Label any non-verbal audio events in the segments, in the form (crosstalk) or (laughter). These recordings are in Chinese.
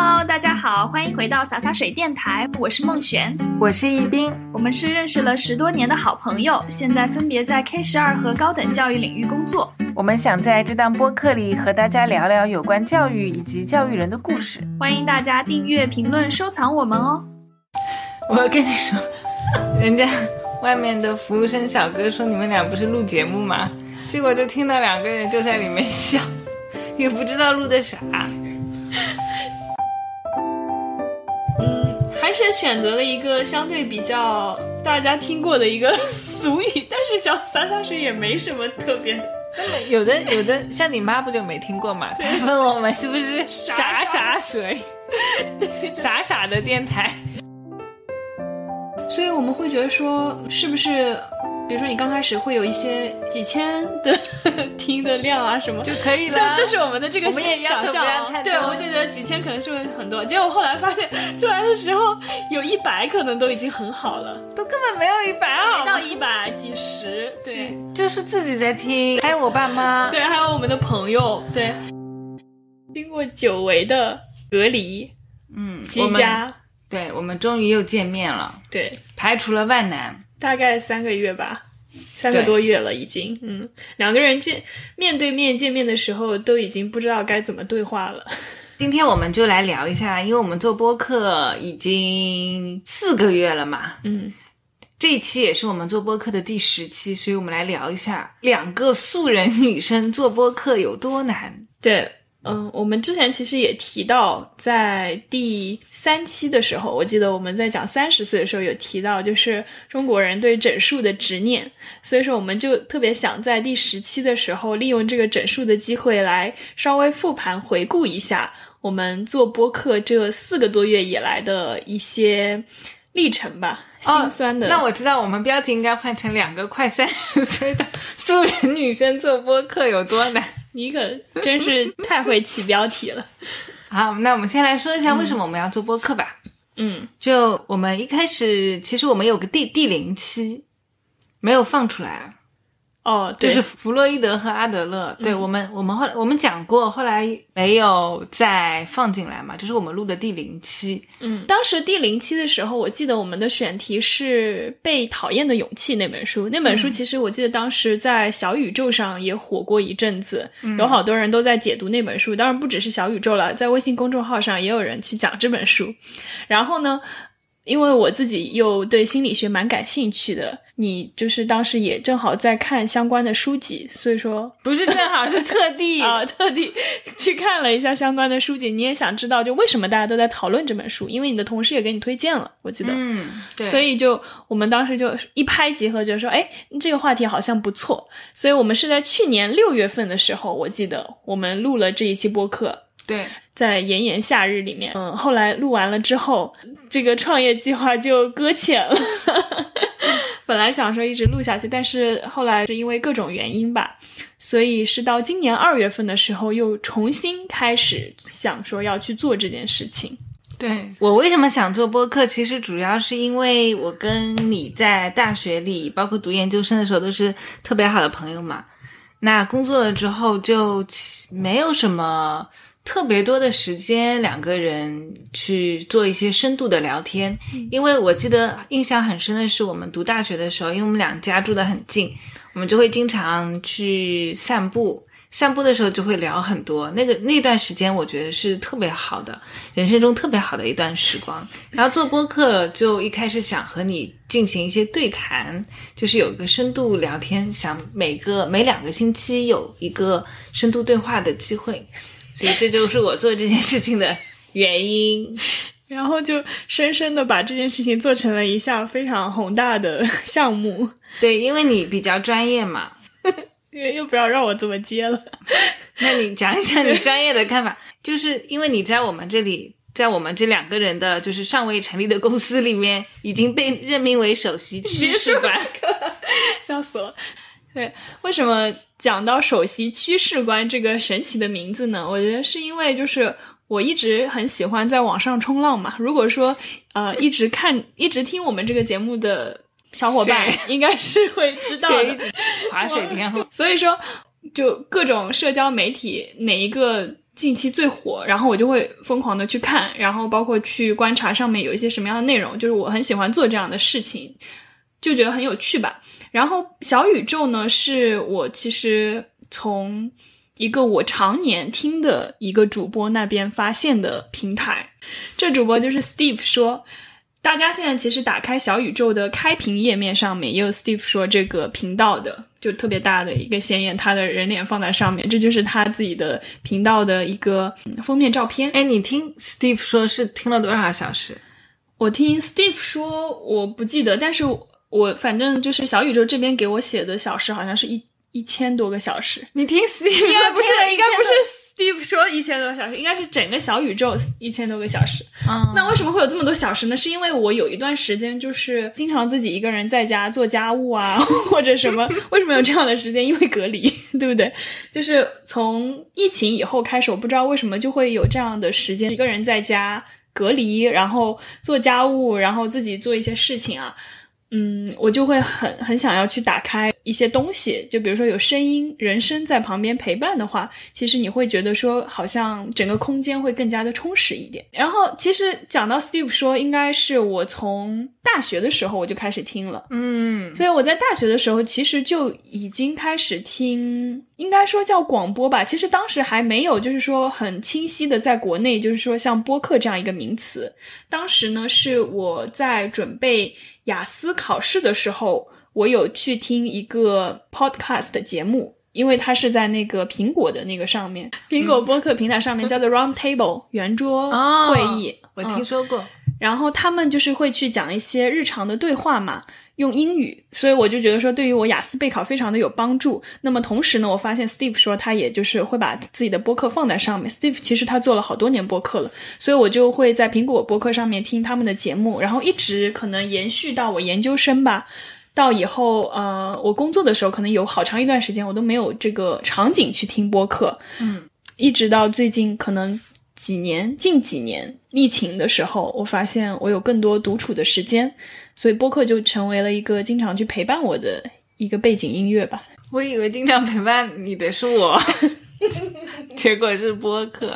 Hello，大家好，欢迎回到洒洒水电台，我是孟璇，我是易斌，我们是认识了十多年的好朋友，现在分别在 K 十二和高等教育领域工作。我们想在这档播客里和大家聊聊有关教育以及教育人的故事，欢迎大家订阅、评论、收藏我们哦。我跟你说，人家外面的服务生小哥说你们俩不是录节目吗？结果就听到两个人就在里面笑，也不知道录的啥。嗯，还是选择了一个相对比较大家听过的一个 (laughs) 俗语，但是小洒洒水也没什么特别。有的有的像你妈不就没听过吗？她问我们是不是傻傻水，傻傻的电台。所以我们会觉得说，是不是？比如说，你刚开始会有一些几千的 (laughs) 听的量啊，什么就可以了。这这是我们的这个想象，对，我们就觉得几千可能是会很多。结果后来发现出来的时候，有一百可能都已经很好了，都根本没有一百啊，没到一百，几十，对，就是自己在听，还有我爸妈，对，还有我们的朋友，对。经过久违的隔离，嗯，居家，对我们终于又见面了，对，排除了万难。大概三个月吧，三个多月了已经。嗯，两个人见面对面见面的时候，都已经不知道该怎么对话了。(laughs) 今天我们就来聊一下，因为我们做播客已经四个月了嘛。嗯，这一期也是我们做播客的第十期，所以我们来聊一下两个素人女生做播客有多难。对。嗯，我们之前其实也提到，在第三期的时候，我记得我们在讲三十岁的时候有提到，就是中国人对整数的执念，所以说我们就特别想在第十期的时候，利用这个整数的机会来稍微复盘回顾一下我们做播客这四个多月以来的一些历程吧，心酸的。那我知道，我们标题应该换成两个快三十岁的素人女生做播客有多难。你可真是太会起标题了。(laughs) 好，那我们先来说一下为什么我们要做播客吧。嗯，就我们一开始，其实我们有个第第零期没有放出来。哦，就是弗洛伊德和阿德勒，对我们，我们后来我们讲过，后来没有再放进来嘛，就是我们录的第零期。嗯，当时第零期的时候，我记得我们的选题是《被讨厌的勇气》那本书。那本书其实我记得当时在小宇宙上也火过一阵子，有好多人都在解读那本书。当然不只是小宇宙了，在微信公众号上也有人去讲这本书。然后呢？因为我自己又对心理学蛮感兴趣的，你就是当时也正好在看相关的书籍，所以说不是正好是特地 (laughs) 啊，特地 (laughs) 去看了一下相关的书籍。你也想知道就为什么大家都在讨论这本书？因为你的同事也给你推荐了，我记得，嗯，对，所以就我们当时就一拍即合，觉得说，哎，这个话题好像不错，所以我们是在去年六月份的时候，我记得我们录了这一期播客。对，在炎炎夏日里面，嗯，后来录完了之后，这个创业计划就搁浅了。(laughs) 本来想说一直录下去，但是后来是因为各种原因吧，所以是到今年二月份的时候又重新开始想说要去做这件事情。对我为什么想做播客，其实主要是因为我跟你在大学里，包括读研究生的时候都是特别好的朋友嘛。那工作了之后就没有什么。特别多的时间，两个人去做一些深度的聊天。因为我记得印象很深的是，我们读大学的时候，因为我们两家住得很近，我们就会经常去散步。散步的时候就会聊很多。那个那段时间，我觉得是特别好的，人生中特别好的一段时光。然后做播客，就一开始想和你进行一些对谈，就是有一个深度聊天，想每个每两个星期有一个深度对话的机会。所以这就是我做这件事情的原因，(laughs) 然后就深深的把这件事情做成了一项非常宏大的项目。对，因为你比较专业嘛，(laughs) 又又不要让我这么接了。那你讲一下你专业的看法，就是因为你在我们这里，在我们这两个人的就是尚未成立的公司里面，已经被任命为首席趋势官，笑死了。对，为什么讲到首席趋势官这个神奇的名字呢？我觉得是因为就是我一直很喜欢在网上冲浪嘛。如果说呃一直看、一直听我们这个节目的小伙伴，应该是会知道的划水天后。所以说，就各种社交媒体哪一个近期最火，然后我就会疯狂的去看，然后包括去观察上面有一些什么样的内容，就是我很喜欢做这样的事情，就觉得很有趣吧。然后小宇宙呢，是我其实从一个我常年听的一个主播那边发现的平台，这主播就是 Steve 说。大家现在其实打开小宇宙的开屏页面上面，也有 Steve 说这个频道的，就特别大的一个显眼他的人脸放在上面，这就是他自己的频道的一个封面照片。哎，你听 Steve 说是听了多少小时？我听 Steve 说我不记得，但是我反正就是小宇宙这边给我写的小时好像是一一千多个小时。你听 Steve 应该不是，应该不是。Steve 说一千多个小时，应该是整个小宇宙一千多个小时。嗯那为什么会有这么多小时呢？是因为我有一段时间就是经常自己一个人在家做家务啊，(laughs) 或者什么？为什么有这样的时间？因为隔离，(laughs) 对不对？就是从疫情以后开始，我不知道为什么就会有这样的时间，一个人在家隔离，然后做家务，然后自己做一些事情啊。嗯，我就会很很想要去打开一些东西，就比如说有声音、人声在旁边陪伴的话，其实你会觉得说，好像整个空间会更加的充实一点。然后，其实讲到 Steve 说，应该是我从大学的时候我就开始听了，嗯，所以我在大学的时候其实就已经开始听，应该说叫广播吧。其实当时还没有，就是说很清晰的在国内，就是说像播客这样一个名词。当时呢，是我在准备。雅思考试的时候，我有去听一个 podcast 的节目，因为它是在那个苹果的那个上面，苹果播客平台上面叫做 Round Table 圆桌会议，我听说过。然后他们就是会去讲一些日常的对话嘛。用英语，所以我就觉得说，对于我雅思备考非常的有帮助。那么同时呢，我发现 Steve 说他也就是会把自己的播客放在上面。Steve 其实他做了好多年播客了，所以我就会在苹果播客上面听他们的节目，然后一直可能延续到我研究生吧。到以后，呃，我工作的时候，可能有好长一段时间我都没有这个场景去听播客。嗯，一直到最近可能几年，近几年疫情的时候，我发现我有更多独处的时间。所以播客就成为了一个经常去陪伴我的一个背景音乐吧。我以为经常陪伴你的是我，(laughs) 结果是播客，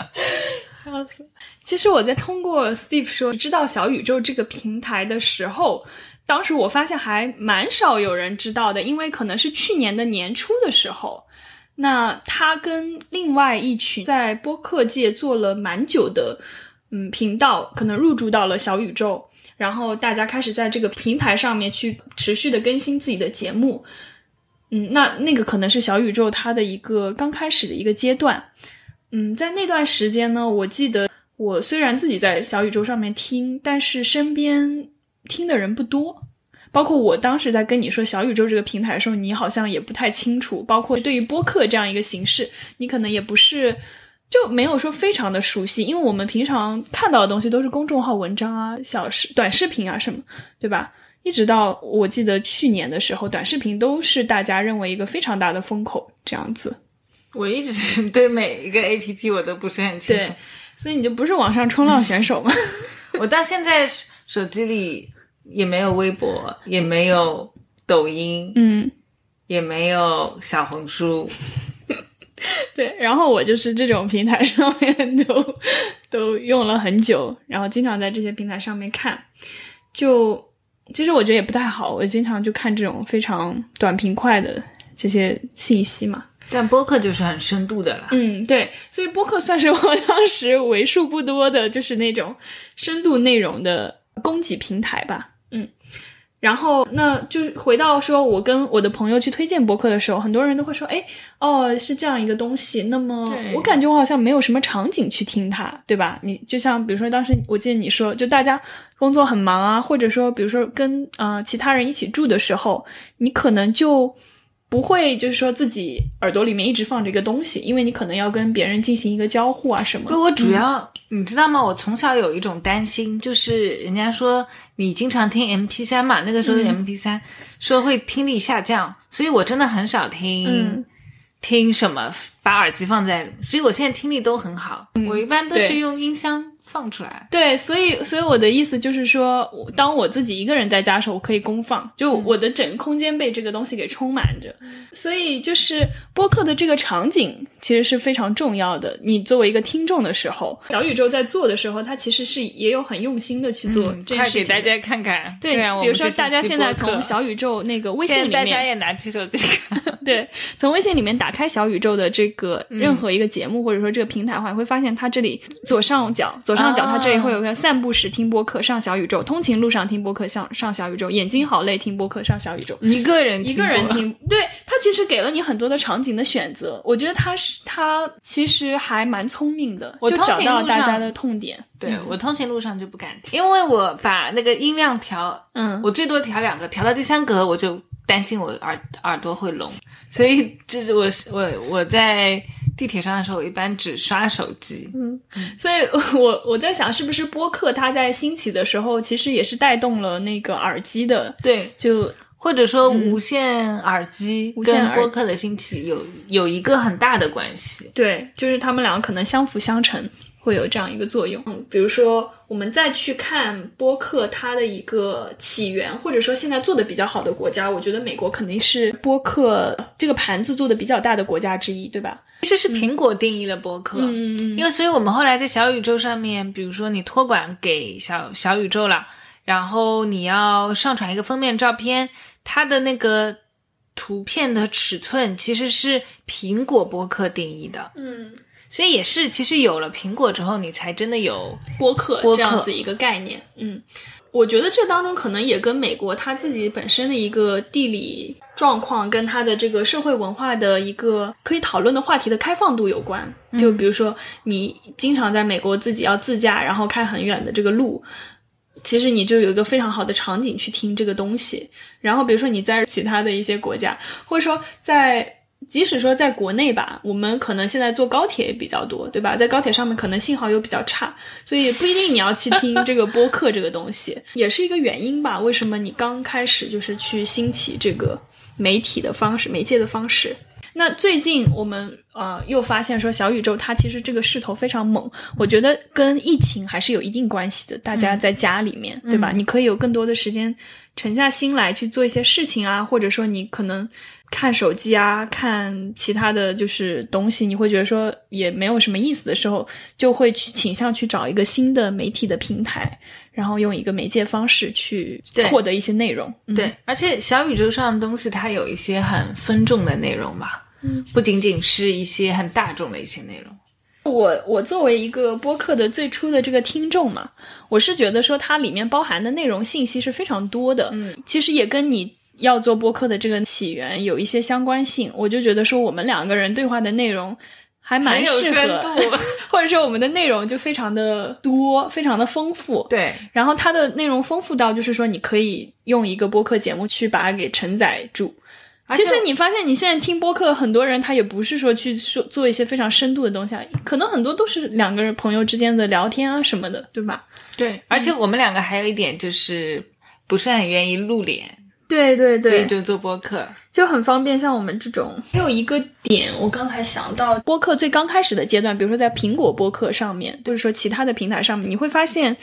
笑死！其实我在通过 Steve 说知道小宇宙这个平台的时候，当时我发现还蛮少有人知道的，因为可能是去年的年初的时候，那他跟另外一群在播客界做了蛮久的嗯频道，可能入驻到了小宇宙。然后大家开始在这个平台上面去持续的更新自己的节目，嗯，那那个可能是小宇宙它的一个刚开始的一个阶段，嗯，在那段时间呢，我记得我虽然自己在小宇宙上面听，但是身边听的人不多，包括我当时在跟你说小宇宙这个平台的时候，你好像也不太清楚，包括对于播客这样一个形式，你可能也不是。就没有说非常的熟悉，因为我们平常看到的东西都是公众号文章啊、小视短视频啊什么，对吧？一直到我记得去年的时候，短视频都是大家认为一个非常大的风口，这样子。我一直 (laughs) 对每一个 A P P 我都不是很清楚，所以你就不是网上冲浪选手吗？(laughs) 我到现在手机里也没有微博，也没有抖音，嗯，也没有小红书。(laughs) 对，然后我就是这种平台上面都都用了很久，然后经常在这些平台上面看，就其实我觉得也不太好，我经常就看这种非常短平快的这些信息嘛。但播客就是很深度的了，嗯，对，所以播客算是我当时为数不多的，就是那种深度内容的供给平台吧。嗯然后，那就是回到说，我跟我的朋友去推荐博客的时候，很多人都会说：“哎，哦，是这样一个东西。”那么，我感觉我好像没有什么场景去听它，对吧？你就像比如说，当时我记得你说，就大家工作很忙啊，或者说，比如说跟呃其他人一起住的时候，你可能就。不会，就是说自己耳朵里面一直放着一个东西，因为你可能要跟别人进行一个交互啊什么。对，我主要你知道吗？我从小有一种担心，就是人家说你经常听 M P 三嘛，那个时候 M P 三说会听力下降，所以我真的很少听听什么，把耳机放在，所以我现在听力都很好。我一般都是用音箱。放出来。对，所以所以我的意思就是说，我当我自己一个人在家的时候，我可以公放，就我的整个空间被这个东西给充满着。所以就是播客的这个场景其实是非常重要的。你作为一个听众的时候，小宇宙在做的时候，它其实是也有很用心的去做这件快事情。给大家看看，对比如说大家现在从小宇宙那个微信里面大家，也拿起手机看，(laughs) 对，从微信里面打开小宇宙的这个任何一个节目，或者说这个平台的话，你会发现它这里左上角，左上角它这里会有个散步时听播客上小宇宙，通勤路上听播客上上小宇宙，眼睛好累听播客上小宇宙。一个人一个人，听，对他其实给了你很多的场景的选择，我觉得他是他其实还蛮聪明的，我就找到大家的痛点。对我通勤路上就不敢听，因为我把那个音量调，嗯，我最多调两个，调到第三格我就担心我耳耳朵会聋，所以就是我我我在地铁上的时候，我一般只刷手机。嗯所以我 (laughs) 我在想，是不是播客它在兴起的时候，其实也是带动了那个耳机的，对，就或者说无线耳机跟无线播客的兴起有有一个很大的关系。对，就是他们两个可能相辅相成，会有这样一个作用。嗯，比如说我们再去看播客它的一个起源，或者说现在做的比较好的国家，我觉得美国肯定是播客这个盘子做的比较大的国家之一，对吧？其实是苹果定义了播客，嗯嗯因为所以我们后来在小宇宙上面，比如说你托管给小小宇宙了，然后你要上传一个封面照片，它的那个图片的尺寸其实是苹果播客定义的，嗯，所以也是其实有了苹果之后，你才真的有播客这样子一个概念。嗯，我觉得这当中可能也跟美国它自己本身的一个地理状况，跟它的这个社会文化的一个可以讨论的话题的开放度有关。就比如说，你经常在美国自己要自驾，然后开很远的这个路。其实你就有一个非常好的场景去听这个东西，然后比如说你在其他的一些国家，或者说在即使说在国内吧，我们可能现在坐高铁也比较多，对吧？在高铁上面可能信号又比较差，所以不一定你要去听这个播客这个东西，也是一个原因吧。为什么你刚开始就是去兴起这个媒体的方式、媒介的方式？那最近我们呃又发现说小宇宙它其实这个势头非常猛，我觉得跟疫情还是有一定关系的。大家在家里面，对吧？你可以有更多的时间沉下心来去做一些事情啊，或者说你可能看手机啊，看其他的就是东西，你会觉得说也没有什么意思的时候，就会去倾向去找一个新的媒体的平台，然后用一个媒介方式去获得一些内容。嗯。对，而且小宇宙上的东西它有一些很分众的内容嘛，嗯，不仅仅是一些很大众的一些内容。我我作为一个播客的最初的这个听众嘛，我是觉得说它里面包含的内容信息是非常多的，嗯，其实也跟你要做播客的这个起源有一些相关性。我就觉得说我们两个人对话的内容还蛮很有适深合，度或者说我们的内容就非常的多，非常的丰富，对，然后它的内容丰富到，就是说你可以用一个播客节目去把它给承载住。其实你发现你现在听播客，很多人他也不是说去说做一些非常深度的东西，啊，可能很多都是两个人朋友之间的聊天啊什么的，对吧？对，而且我们两个还有一点就是不是很愿意露脸，对对对所以就做播客。就很方便。像我们这种，还有一个点，我刚才想到，播客最刚开始的阶段，比如说在苹果播客上面，就是说其他的平台上面，你会发现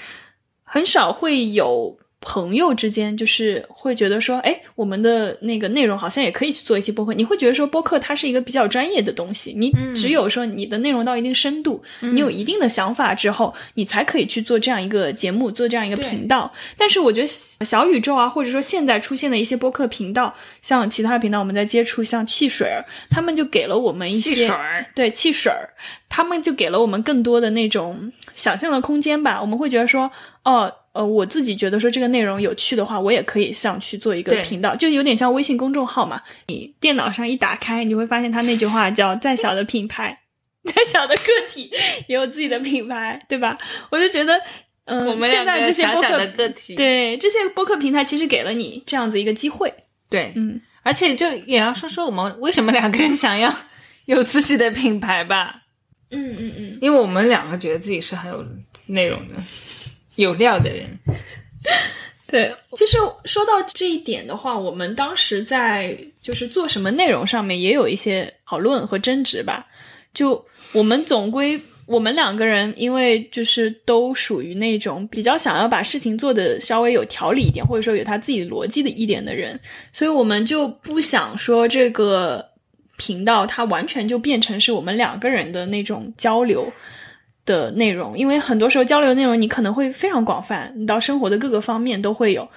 很少会有朋友之间，就是会觉得说，哎，我们的那个内容好像也可以去做一些播客。你会觉得说，播客它是一个比较专业的东西，你只有说你的内容到一定深度，你有一定的想法之后，你才可以去做这样一个节目，做这样一个频道。但是我觉得小宇宙啊，或者说现在出现的一些播客频道，像其他频道我们在接触，像汽水儿，他们就给了我们一些汽水对汽水儿，他们就给了我们更多的那种想象的空间吧。我们会觉得说，哦。呃，我自己觉得说这个内容有趣的话，我也可以上去做一个频道，就有点像微信公众号嘛。你电脑上一打开，你会发现它那句话叫“再小的品牌，(laughs) 再小的个体也有自己的品牌”，对吧？我就觉得，嗯、我们现在这些播客小小的个体，对这些播客平台其实给了你这样子一个机会。对，嗯，而且就也要说说我们为什么两个人想要 (laughs) 有自己的品牌吧，嗯嗯嗯，因为我们两个觉得自己是很有内容的、有料的人。(laughs) 对。其实说到这一点的话，我们当时在就是做什么内容上面也有一些讨论和争执吧。就我们总归我们两个人因为就是都属于那种比较想要把事情做的稍微有条理一点，或者说有他自己逻辑的一点的人，所以我们就不想说这个频道它完全就变成是我们两个人的那种交流的内容，因为很多时候交流内容你可能会非常广泛，你到生活的各个方面都会有。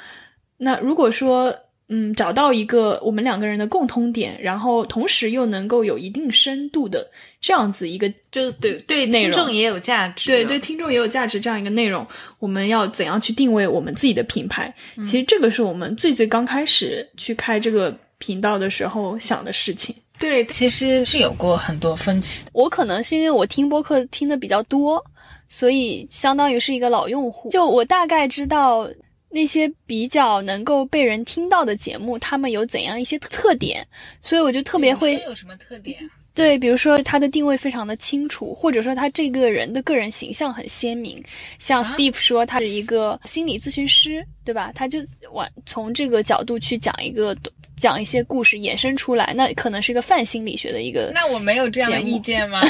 那如果说嗯，找到一个我们两个人的共通点，然后同时又能够有一定深度的这样子一个，就对对内容听众也有价值，对对，听众也有价值这样一个内容，我们要怎样去定位我们自己的品牌？其实这个是我们最最刚开始去开这个频道的时候想的事情。对，其实是有过很多分歧的。我可能是因为我听播客听的比较多，所以相当于是一个老用户，就我大概知道。那些比较能够被人听到的节目，他们有怎样一些特点？所以我就特别会有什么特点？对，比如说他的定位非常的清楚，或者说他这个人的个人形象很鲜明。像 Steve 说他是一个心理咨询师，对吧？他就往从这个角度去讲一个讲一些故事衍生出来，那可能是一个泛心理学的一个。那我没有这样的意见吗？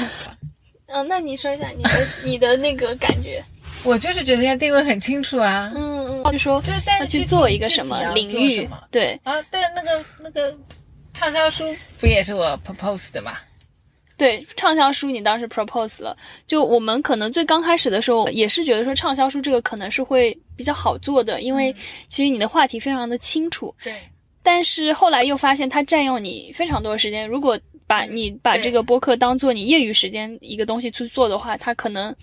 (laughs) 嗯，那你说一下你的你的那个感觉。(laughs) 我就是觉得他定位很清楚啊，嗯嗯，就说就是带去做一个什么领域，对啊，对那个那个畅销书不也是我 propose 的吗？对，畅销书你当时 propose 了，就我们可能最刚开始的时候也是觉得说畅销书这个可能是会比较好做的，因为其实你的话题非常的清楚，对，但是后来又发现它占用你非常多的时间，如果把你把这个播客当做你业余时间一个东西去做的话，它可能。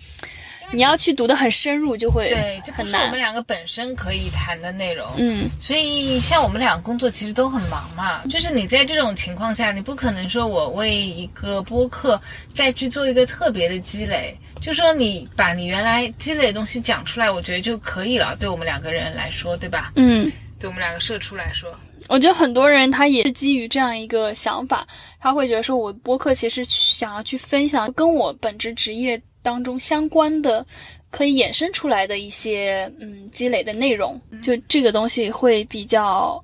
你要去读的很深入，就会对，这不是。我们两个本身可以谈的内容，嗯，所以像我们俩工作其实都很忙嘛，就是你在这种情况下，你不可能说我为一个播客再去做一个特别的积累，就说你把你原来积累的东西讲出来，我觉得就可以了。对我们两个人来说，对吧？嗯，对我们两个社畜来说，我觉得很多人他也是基于这样一个想法，他会觉得说我播客其实想要去分享跟我本职职业。当中相关的可以衍生出来的一些嗯积累的内容，就这个东西会比较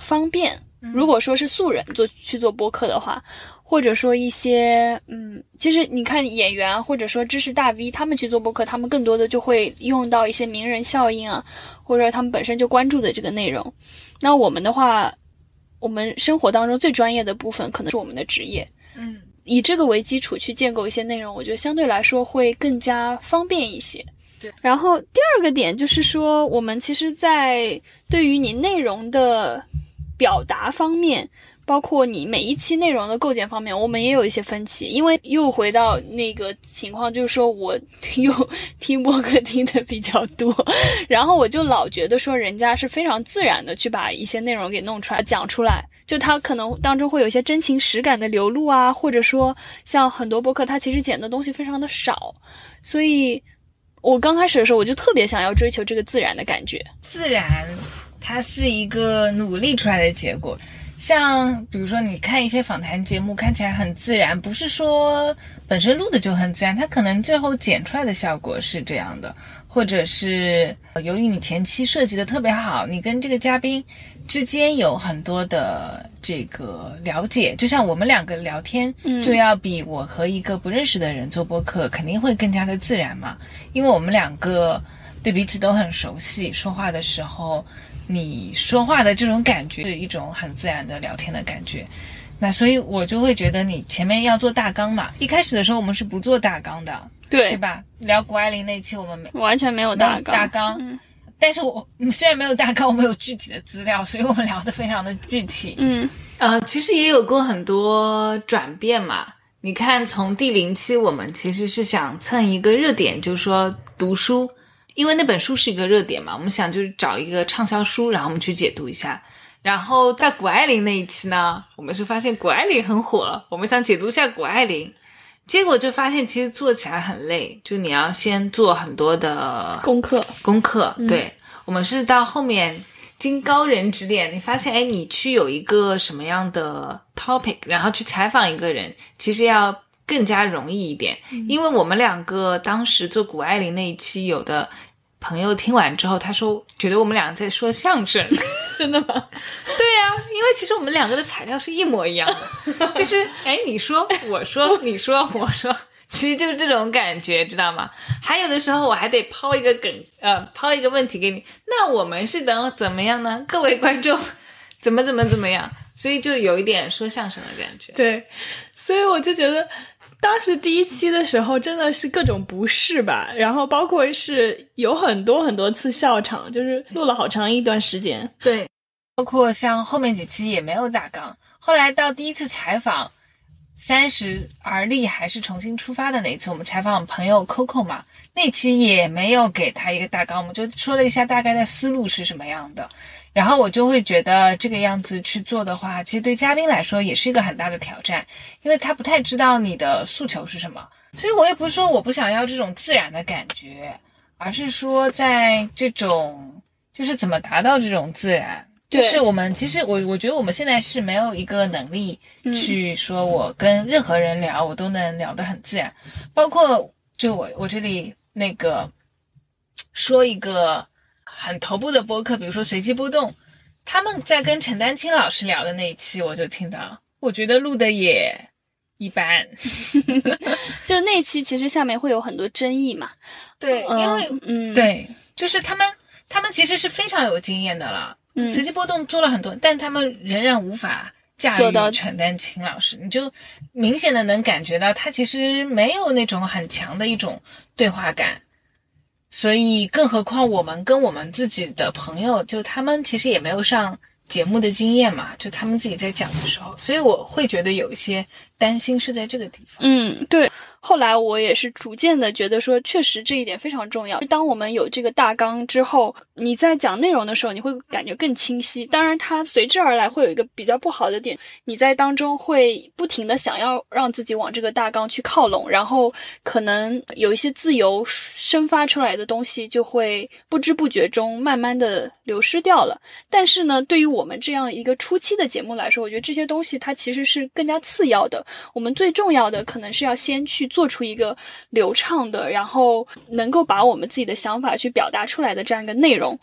方便。如果说是素人做去做播客的话，或者说一些嗯，其实你看演员或者说知识大 V 他们去做播客，他们更多的就会用到一些名人效应啊，或者他们本身就关注的这个内容。那我们的话，我们生活当中最专业的部分可能是我们的职业，嗯。以这个为基础去建构一些内容，我觉得相对来说会更加方便一些。对，然后第二个点就是说，我们其实，在对于你内容的表达方面。包括你每一期内容的构建方面，我们也有一些分歧，因为又回到那个情况，就是说我 (laughs) 又听播客听的比较多，然后我就老觉得说人家是非常自然的去把一些内容给弄出来讲出来，就他可能当中会有一些真情实感的流露啊，或者说像很多播客他其实剪的东西非常的少，所以我刚开始的时候我就特别想要追求这个自然的感觉，自然它是一个努力出来的结果。像比如说，你看一些访谈节目，看起来很自然，不是说本身录的就很自然，它可能最后剪出来的效果是这样的，或者是由于你前期设计的特别好，你跟这个嘉宾之间有很多的这个了解，就像我们两个聊天，就要比我和一个不认识的人做播客肯定会更加的自然嘛，因为我们两个对彼此都很熟悉，说话的时候。你说话的这种感觉是一种很自然的聊天的感觉，那所以我就会觉得你前面要做大纲嘛。一开始的时候我们是不做大纲的，对对吧？聊谷爱凌那期我们没完全没有大纲，大纲。但是我虽然没有大纲，我们有具体的资料，所以我们聊得非常的具体。嗯，呃，其实也有过很多转变嘛。你看，从第零期我们其实是想蹭一个热点，就是说读书。因为那本书是一个热点嘛，我们想就是找一个畅销书，然后我们去解读一下。然后在谷爱凌那一期呢，我们是发现谷爱凌很火了，我们想解读一下谷爱凌，结果就发现其实做起来很累，就你要先做很多的功课。功课，对我们是到后面经高人指点，你发现哎，你去有一个什么样的 topic，然后去采访一个人，其实要更加容易一点。因为我们两个当时做谷爱凌那一期有的。朋友听完之后，他说觉得我们两个在说相声，(laughs) 真的吗？对呀，因为其实我们两个的材料是一模一样的，(laughs) 就是哎，你说我说你说我说，其实就是这种感觉，知道吗？还有的时候我还得抛一个梗，呃，抛一个问题给你。那我们是等怎么样呢？各位观众，怎么怎么怎么样？所以就有一点说相声的感觉。对，所以我就觉得。当时第一期的时候真的是各种不适吧，然后包括是有很多很多次笑场，就是录了好长一段时间。对，包括像后面几期也没有大纲。后来到第一次采访，三十而立还是重新出发的那一次，我们采访朋友 Coco 嘛，那期也没有给他一个大纲，我们就说了一下大概的思路是什么样的。然后我就会觉得这个样子去做的话，其实对嘉宾来说也是一个很大的挑战，因为他不太知道你的诉求是什么。所以我也不是说我不想要这种自然的感觉，而是说在这种就是怎么达到这种自然。就是我们其实我我觉得我们现在是没有一个能力去说我跟任何人聊我都能聊得很自然，包括就我我这里那个说一个。很头部的播客，比如说随机波动，他们在跟陈丹青老师聊的那一期，我就听到，我觉得录的也一般。(laughs) 就那期其实下面会有很多争议嘛？对，因为嗯，对，就是他们他们其实是非常有经验的了，随机波动做了很多，但他们仍然无法驾驭陈丹青老师，你就明显的能感觉到他其实没有那种很强的一种对话感。所以，更何况我们跟我们自己的朋友，就他们其实也没有上节目的经验嘛，就他们自己在讲的时候，所以我会觉得有一些担心是在这个地方。嗯，对。后来我也是逐渐的觉得说，确实这一点非常重要。当我们有这个大纲之后，你在讲内容的时候，你会感觉更清晰。当然，它随之而来会有一个比较不好的点，你在当中会不停的想要让自己往这个大纲去靠拢，然后可能有一些自由生发出来的东西就会不知不觉中慢慢的流失掉了。但是呢，对于我们这样一个初期的节目来说，我觉得这些东西它其实是更加次要的。我们最重要的可能是要先去。做出一个流畅的，然后能够把我们自己的想法去表达出来的这样一个内容。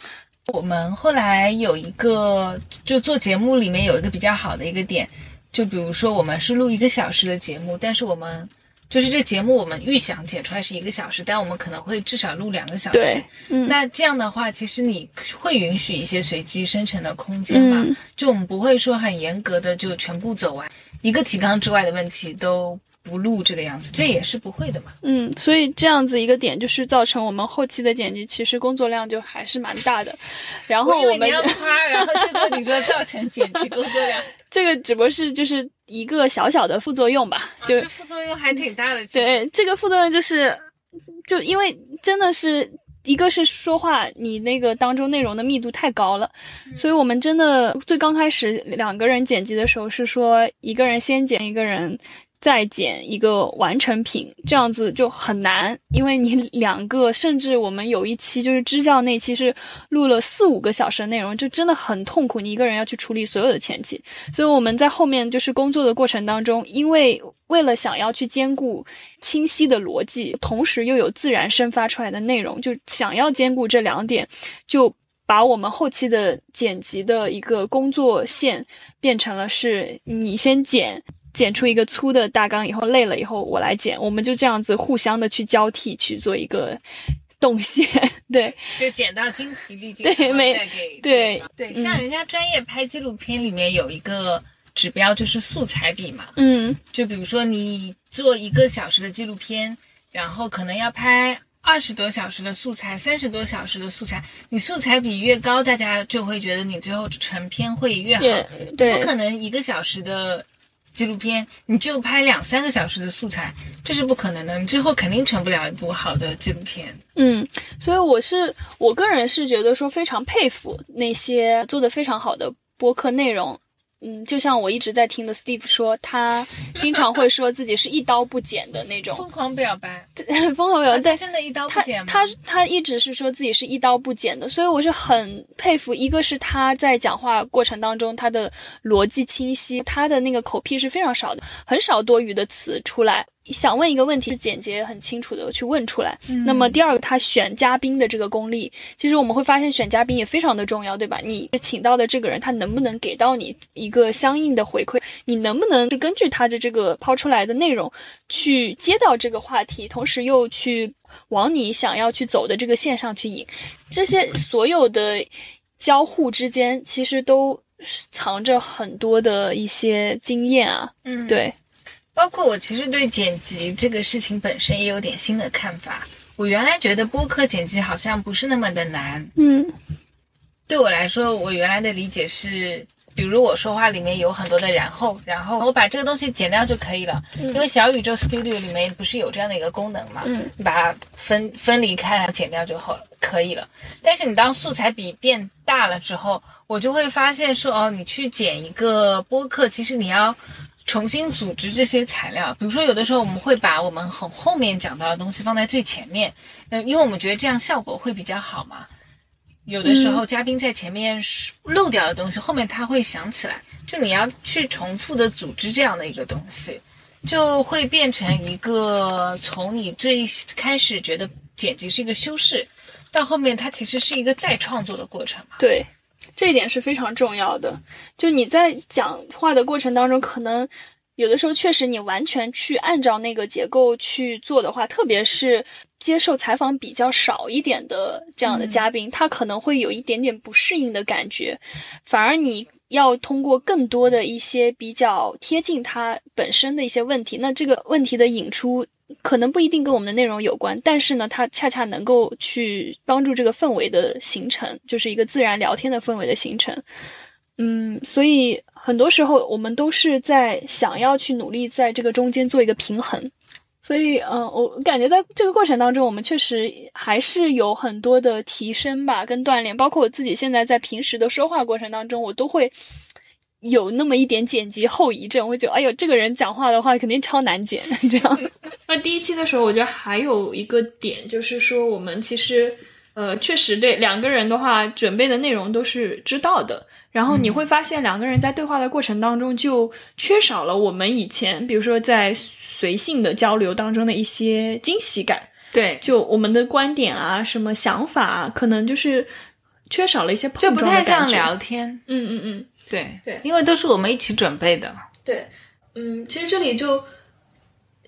我们后来有一个，就做节目里面有一个比较好的一个点，就比如说我们是录一个小时的节目，但是我们就是这节目我们预想剪出来是一个小时，但我们可能会至少录两个小时。对，那这样的话，其实你会允许一些随机生成的空间嘛？就我们不会说很严格的就全部走完一个提纲之外的问题都。不录这个样子，这也是不会的嘛。嗯，所以这样子一个点就是造成我们后期的剪辑其实工作量就还是蛮大的。然后我们要夸，(laughs) 然后结果你说造成剪辑工作量，(laughs) 这个只不过是就是一个小小的副作用吧。就副作用还挺大的。对，这个副作用就是，就因为真的是一个是说话你那个当中内容的密度太高了，所以我们真的最刚开始两个人剪辑的时候是说一个人先剪一个人。再剪一个完成品，这样子就很难，因为你 (laughs) 两个，甚至我们有一期就是支教那期是录了四五个小时的内容，就真的很痛苦。你一个人要去处理所有的前期，所以我们在后面就是工作的过程当中，因为为了想要去兼顾清晰的逻辑，同时又有自然生发出来的内容，就想要兼顾这两点，就把我们后期的剪辑的一个工作线变成了是你先剪。剪出一个粗的大纲以后，累了以后我来剪，我们就这样子互相的去交替去做一个动线，(laughs) 对，就剪到精疲力尽，对，没对。对，像人家专业拍纪录片里面有一个指标就是素材比嘛，嗯，就比如说你做一个小时的纪录片，然后可能要拍二十多小时的素材，三十多小时的素材，你素材比越高，大家就会觉得你最后成片会越好，对，不可能一个小时的。纪录片你就拍两三个小时的素材，这是不可能的，你最后肯定成不了一部好的纪录片。嗯，所以我是我个人是觉得说非常佩服那些做的非常好的播客内容。嗯，就像我一直在听的 Steve 说，他经常会说自己是一刀不剪的那种疯狂表白，(laughs) 疯狂表白，但真的一刀不剪吗？他他一直是说自己是一刀不剪的，所以我是很佩服。一个是他在讲话过程当中，他的逻辑清晰，他的那个口癖是非常少的，很少多余的词出来。想问一个问题，是简洁很清楚的去问出来。那么第二个，他选嘉宾的这个功力，其实我们会发现选嘉宾也非常的重要，对吧？你请到的这个人，他能不能给到你一个相应的回馈？你能不能根据他的这个抛出来的内容去接到这个话题，同时又去往你想要去走的这个线上去引？这些所有的交互之间，其实都藏着很多的一些经验啊。嗯，对。包括我其实对剪辑这个事情本身也有点新的看法。我原来觉得播客剪辑好像不是那么的难，嗯，对我来说，我原来的理解是，比如我说话里面有很多的然后，然后我把这个东西剪掉就可以了，因为小宇宙 Studio 里面不是有这样的一个功能嘛，嗯，你把它分分离开来，剪掉就好了可以了。但是你当素材比变大了之后，我就会发现说，哦，你去剪一个播客，其实你要。重新组织这些材料，比如说有的时候我们会把我们很后面讲到的东西放在最前面，嗯，因为我们觉得这样效果会比较好嘛。有的时候嘉宾在前面漏掉的东西，后面他会想起来，就你要去重复的组织这样的一个东西，就会变成一个从你最开始觉得剪辑是一个修饰，到后面它其实是一个再创作的过程嘛。对。这一点是非常重要的。就你在讲话的过程当中，可能有的时候确实你完全去按照那个结构去做的话，特别是接受采访比较少一点的这样的嘉宾，他可能会有一点点不适应的感觉。反而你要通过更多的一些比较贴近他本身的一些问题，那这个问题的引出。可能不一定跟我们的内容有关，但是呢，它恰恰能够去帮助这个氛围的形成，就是一个自然聊天的氛围的形成。嗯，所以很多时候我们都是在想要去努力在这个中间做一个平衡。所以，嗯，我感觉在这个过程当中，我们确实还是有很多的提升吧，跟锻炼。包括我自己现在在平时的说话过程当中，我都会。有那么一点剪辑后遗症，我觉得，哎呦，这个人讲话的话肯定超难剪。(laughs) 这样，(laughs) 那第一期的时候，我觉得还有一个点就是说，我们其实，呃，确实对两个人的话，准备的内容都是知道的。然后你会发现，两个人在对话的过程当中，就缺少了我们以前，比如说在随性的交流当中的一些惊喜感。对，就我们的观点啊，什么想法啊，可能就是缺少了一些碰撞的感觉。就不太像聊天。嗯嗯嗯。对对，因为都是我们一起准备的。对，嗯，其实这里就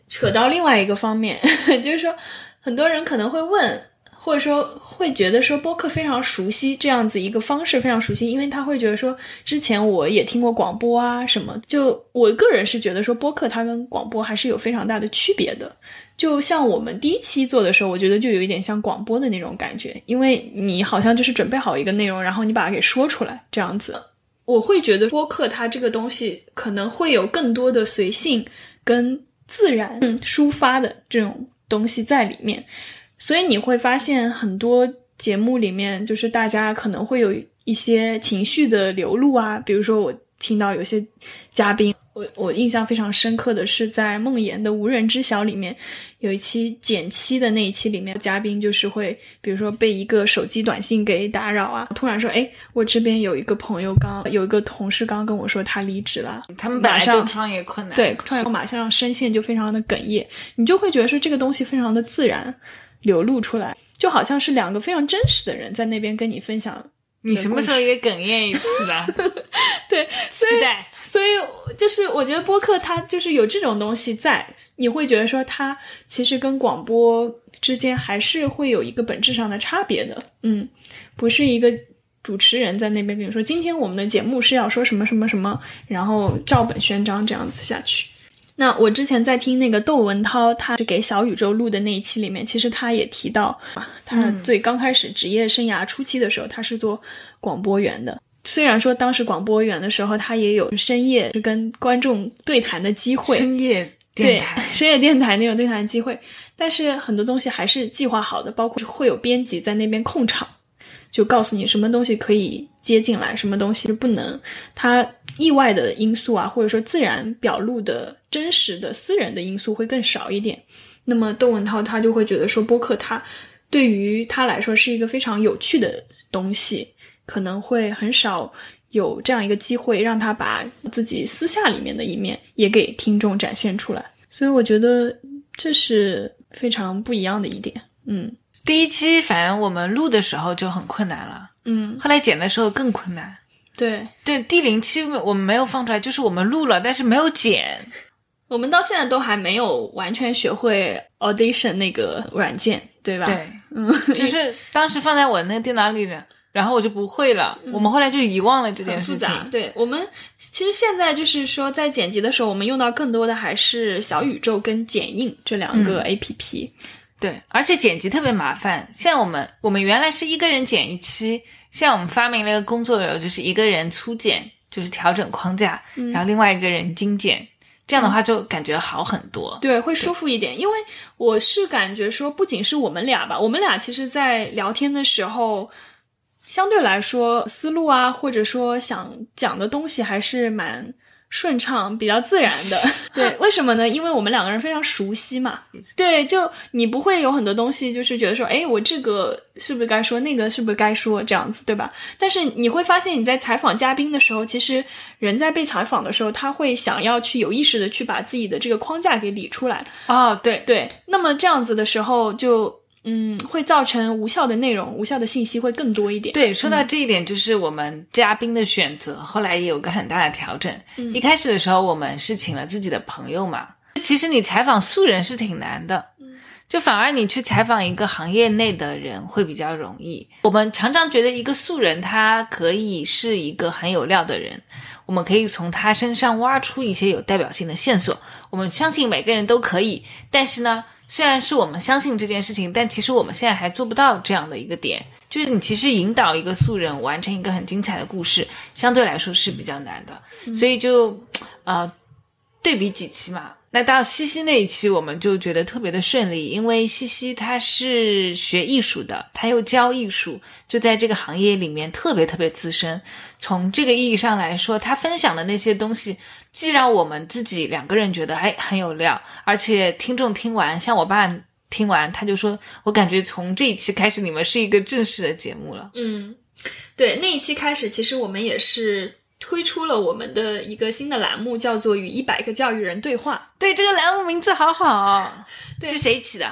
扯到另外一个方面，(laughs) 就是说，很多人可能会问，或者说会觉得说播客非常熟悉这样子一个方式非常熟悉，因为他会觉得说，之前我也听过广播啊什么。就我个人是觉得说，播客它跟广播还是有非常大的区别的。就像我们第一期做的时候，我觉得就有一点像广播的那种感觉，因为你好像就是准备好一个内容，然后你把它给说出来这样子。我会觉得播客它这个东西可能会有更多的随性跟自然抒发的这种东西在里面，所以你会发现很多节目里面就是大家可能会有一些情绪的流露啊，比如说我听到有些嘉宾。我我印象非常深刻的是，在梦妍的《无人知晓》里面，有一期减七的那一期里面，嘉宾就是会，比如说被一个手机短信给打扰啊，突然说，哎，我这边有一个朋友刚有一个同事刚跟我说他离职了，他们马上创业困难，对，创业马上声线就非常的哽咽，你就会觉得说这个东西非常的自然流露出来，就好像是两个非常真实的人在那边跟你分享。你什么时候也哽咽一次啊？(laughs) 对，期待。所以就是我觉得播客它就是有这种东西在，你会觉得说它其实跟广播之间还是会有一个本质上的差别的，嗯，不是一个主持人在那边跟你说今天我们的节目是要说什么什么什么，然后照本宣章这样子下去。那我之前在听那个窦文涛他是给小宇宙录的那一期里面，其实他也提到，他最刚开始职业生涯初期的时候，他是做广播员的。虽然说当时广播员的时候，他也有深夜跟观众对谈的机会，深夜电台、(laughs) 深夜电台那种对谈机会，但是很多东西还是计划好的，包括会有编辑在那边控场，就告诉你什么东西可以接进来，什么东西是不能。他意外的因素啊，或者说自然表露的真实的私人的因素会更少一点。那么窦文涛他就会觉得说，播客他对于他来说是一个非常有趣的东西。可能会很少有这样一个机会，让他把自己私下里面的一面也给听众展现出来。所以我觉得这是非常不一样的一点。嗯第一期反正我们录的时候就很困难了，嗯，后来剪的时候更困难。对，对，第零期我们没有放出来，就是我们录了，但是没有剪。我们到现在都还没有完全学会 Audition 那个软件，对吧？，对，嗯，就是当时放在我那个电脑里的，然后我就不会了。我们后来就遗忘了这件事情。很复杂。对我们其实现在就是说，在剪辑的时候，我们用到更多的还是小宇宙跟剪映这两个 APP。对，而且剪辑特别麻烦。现在我们，我们原来是一个人剪一期，现在我们发明了一个工作流，就是一个人粗剪，就是调整框架，然后另外一个人精剪。这样的话就感觉好很多。对，会舒服一点，因为我是感觉说，不仅是我们俩吧，我们俩其实，在聊天的时候，相对来说思路啊，或者说想讲的东西还是蛮顺畅、比较自然的。(laughs) 对，为什么呢？因为我们两个人非常熟悉嘛。(laughs) 对，就你不会有很多东西，就是觉得说，哎，我这个是不是该说，那个是不是该说，这样子，对吧？但是你会发现，你在采访嘉宾的时候，其实人在被采访的时候，他会想要去有意识的去把自己的这个框架给理出来。哦，对，对，那么这样子的时候就，嗯，会造成无效的内容、无效的信息会更多一点。对，说到这一点，就是我们嘉宾的选择，后来也有个很大的调整。一开始的时候，我们是请了自己的朋友嘛。其实你采访素人是挺难的，就反而你去采访一个行业内的人会比较容易。我们常常觉得一个素人他可以是一个很有料的人，我们可以从他身上挖出一些有代表性的线索。我们相信每个人都可以，但是呢，虽然是我们相信这件事情，但其实我们现在还做不到这样的一个点。就是你其实引导一个素人完成一个很精彩的故事，相对来说是比较难的。所以就呃对比几期嘛，那到西西那一期我们就觉得特别的顺利，因为西西他是学艺术的，他又教艺术，就在这个行业里面特别特别资深。从这个意义上来说，他分享的那些东西，既然我们自己两个人觉得哎很有料，而且听众听完，像我爸听完他就说，我感觉从这一期开始，你们是一个正式的节目了。嗯，对，那一期开始，其实我们也是推出了我们的一个新的栏目，叫做“与一百个教育人对话对，这个栏目名字好好，对是谁起的？”。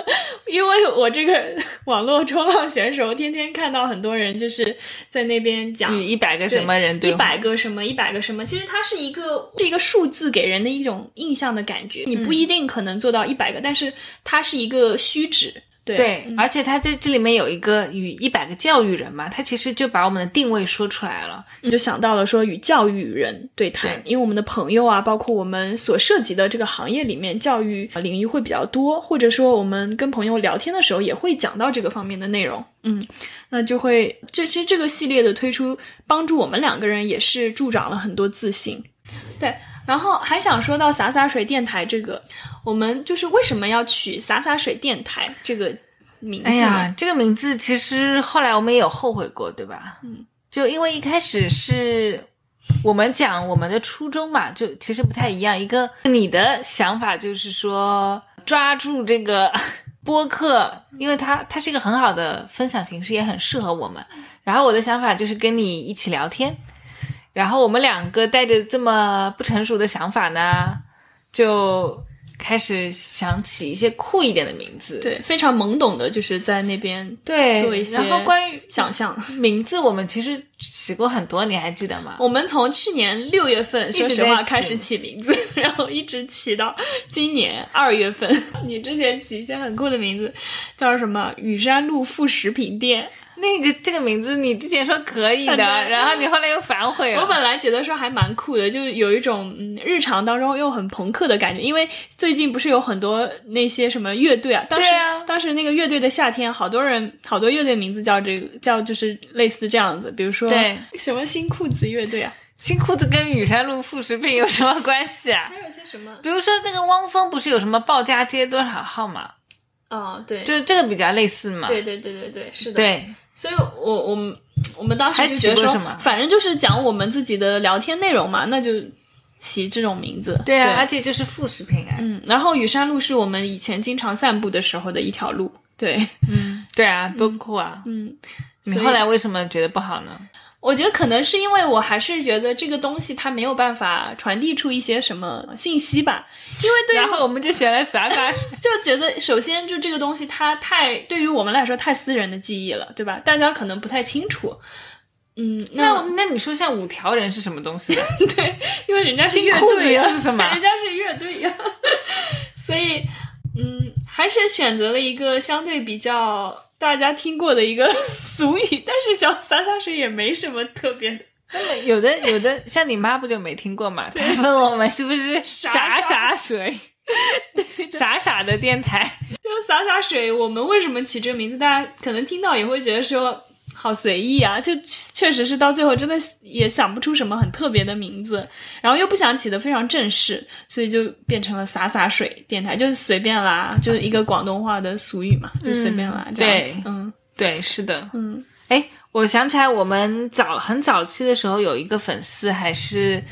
(laughs) 因为我这个网络冲浪选手，天天看到很多人就是在那边讲与一百个什么人对一？百个什么，一百个什么，其实它是一个是一个数字给人的一种印象的感觉。你不一定可能做到一百个，但是它是一个虚指。对对，而且他在这里面有一个与一百个教育人嘛，他其实就把我们的定位说出来了。就想到了说与教育人对谈，对因为我们的朋友啊，包括我们所涉及的这个行业里面，教育领域会比较多，或者说我们跟朋友聊天的时候也会讲到这个方面的内容。嗯，那就会这其实这个系列的推出，帮助我们两个人也是助长了很多自信。对，然后还想说到洒洒水电台这个，我们就是为什么要取洒洒水电台这个名字呢？哎呀，这个名字其实后来我们也有后悔过，对吧？嗯，就因为一开始是我们讲我们的初衷嘛，就其实不太一样。一个你的想法就是说抓住这个播客，因为它它是一个很好的分享形式，也很适合我们。然后我的想法就是跟你一起聊天，然后我们两个带着这么不成熟的想法呢，就开始想起一些酷一点的名字。对，非常懵懂的，就是在那边对，做一些然后关于想象。名字，我们其实起过很多，你还记得吗？我们从去年六月份，说实话开始起名字，(laughs) 然后一直起到今年二月份。你之前起一些很酷的名字，叫什么“雨山路副食品店那个这个名字你之前说可以的，然后你后来又反悔”。了。我本来觉得说还蛮酷的，就是有一种嗯日常当中又很朋克的感觉。因为最近不是有很多那些什么乐队啊，当时、当时那个乐队的夏天，好多人好多乐队名字叫这个叫就是类似这样子，比如说对什么新裤子乐队啊，新裤子跟雨山路副食品有什么关系啊？还有些什么比如说那个汪峰不是有什么报家街多少号嘛？哦，对，就这个比较类似嘛。对对对对对，是的。对所以我我们我们当时还就觉得说什么，反正就是讲我们自己的聊天内容嘛，那就起这种名字。对啊，而且就是副食品啊。嗯，然后雨山路是我们以前经常散步的时候的一条路。对，嗯对啊，多酷啊！嗯，你后来为什么觉得不好呢？我觉得可能是因为我还是觉得这个东西它没有办法传递出一些什么信息吧，因为对于然后我们就选了洒洒。就觉得首先就这个东西它太对于我们来说太私人的记忆了，对吧？大家可能不太清楚。嗯，那那你说像五条人是什么东西呢？(laughs) 对，因为人家是乐队呀，是什么 (laughs) 人家是乐队呀，(laughs) 所以嗯，还是选择了一个相对比较大家听过的一个 (laughs) 俗语，但是小洒洒水也没什么特别 (laughs) 的。有的有的像你妈不就没听过嘛？她问我们是不是 (laughs) 洒洒水，傻傻的电台。就洒洒水，我们为什么起这个名字？大家可能听到也会觉得说好随意啊，就确实是到最后真的也想不出什么很特别的名字，然后又不想起的非常正式，所以就变成了洒洒水电台，就是随便啦，就是一个广东话的俗语嘛，就随便啦，这样子对，嗯对，是的。嗯，哎，我想起来，我们早很早期的时候有一个粉丝还是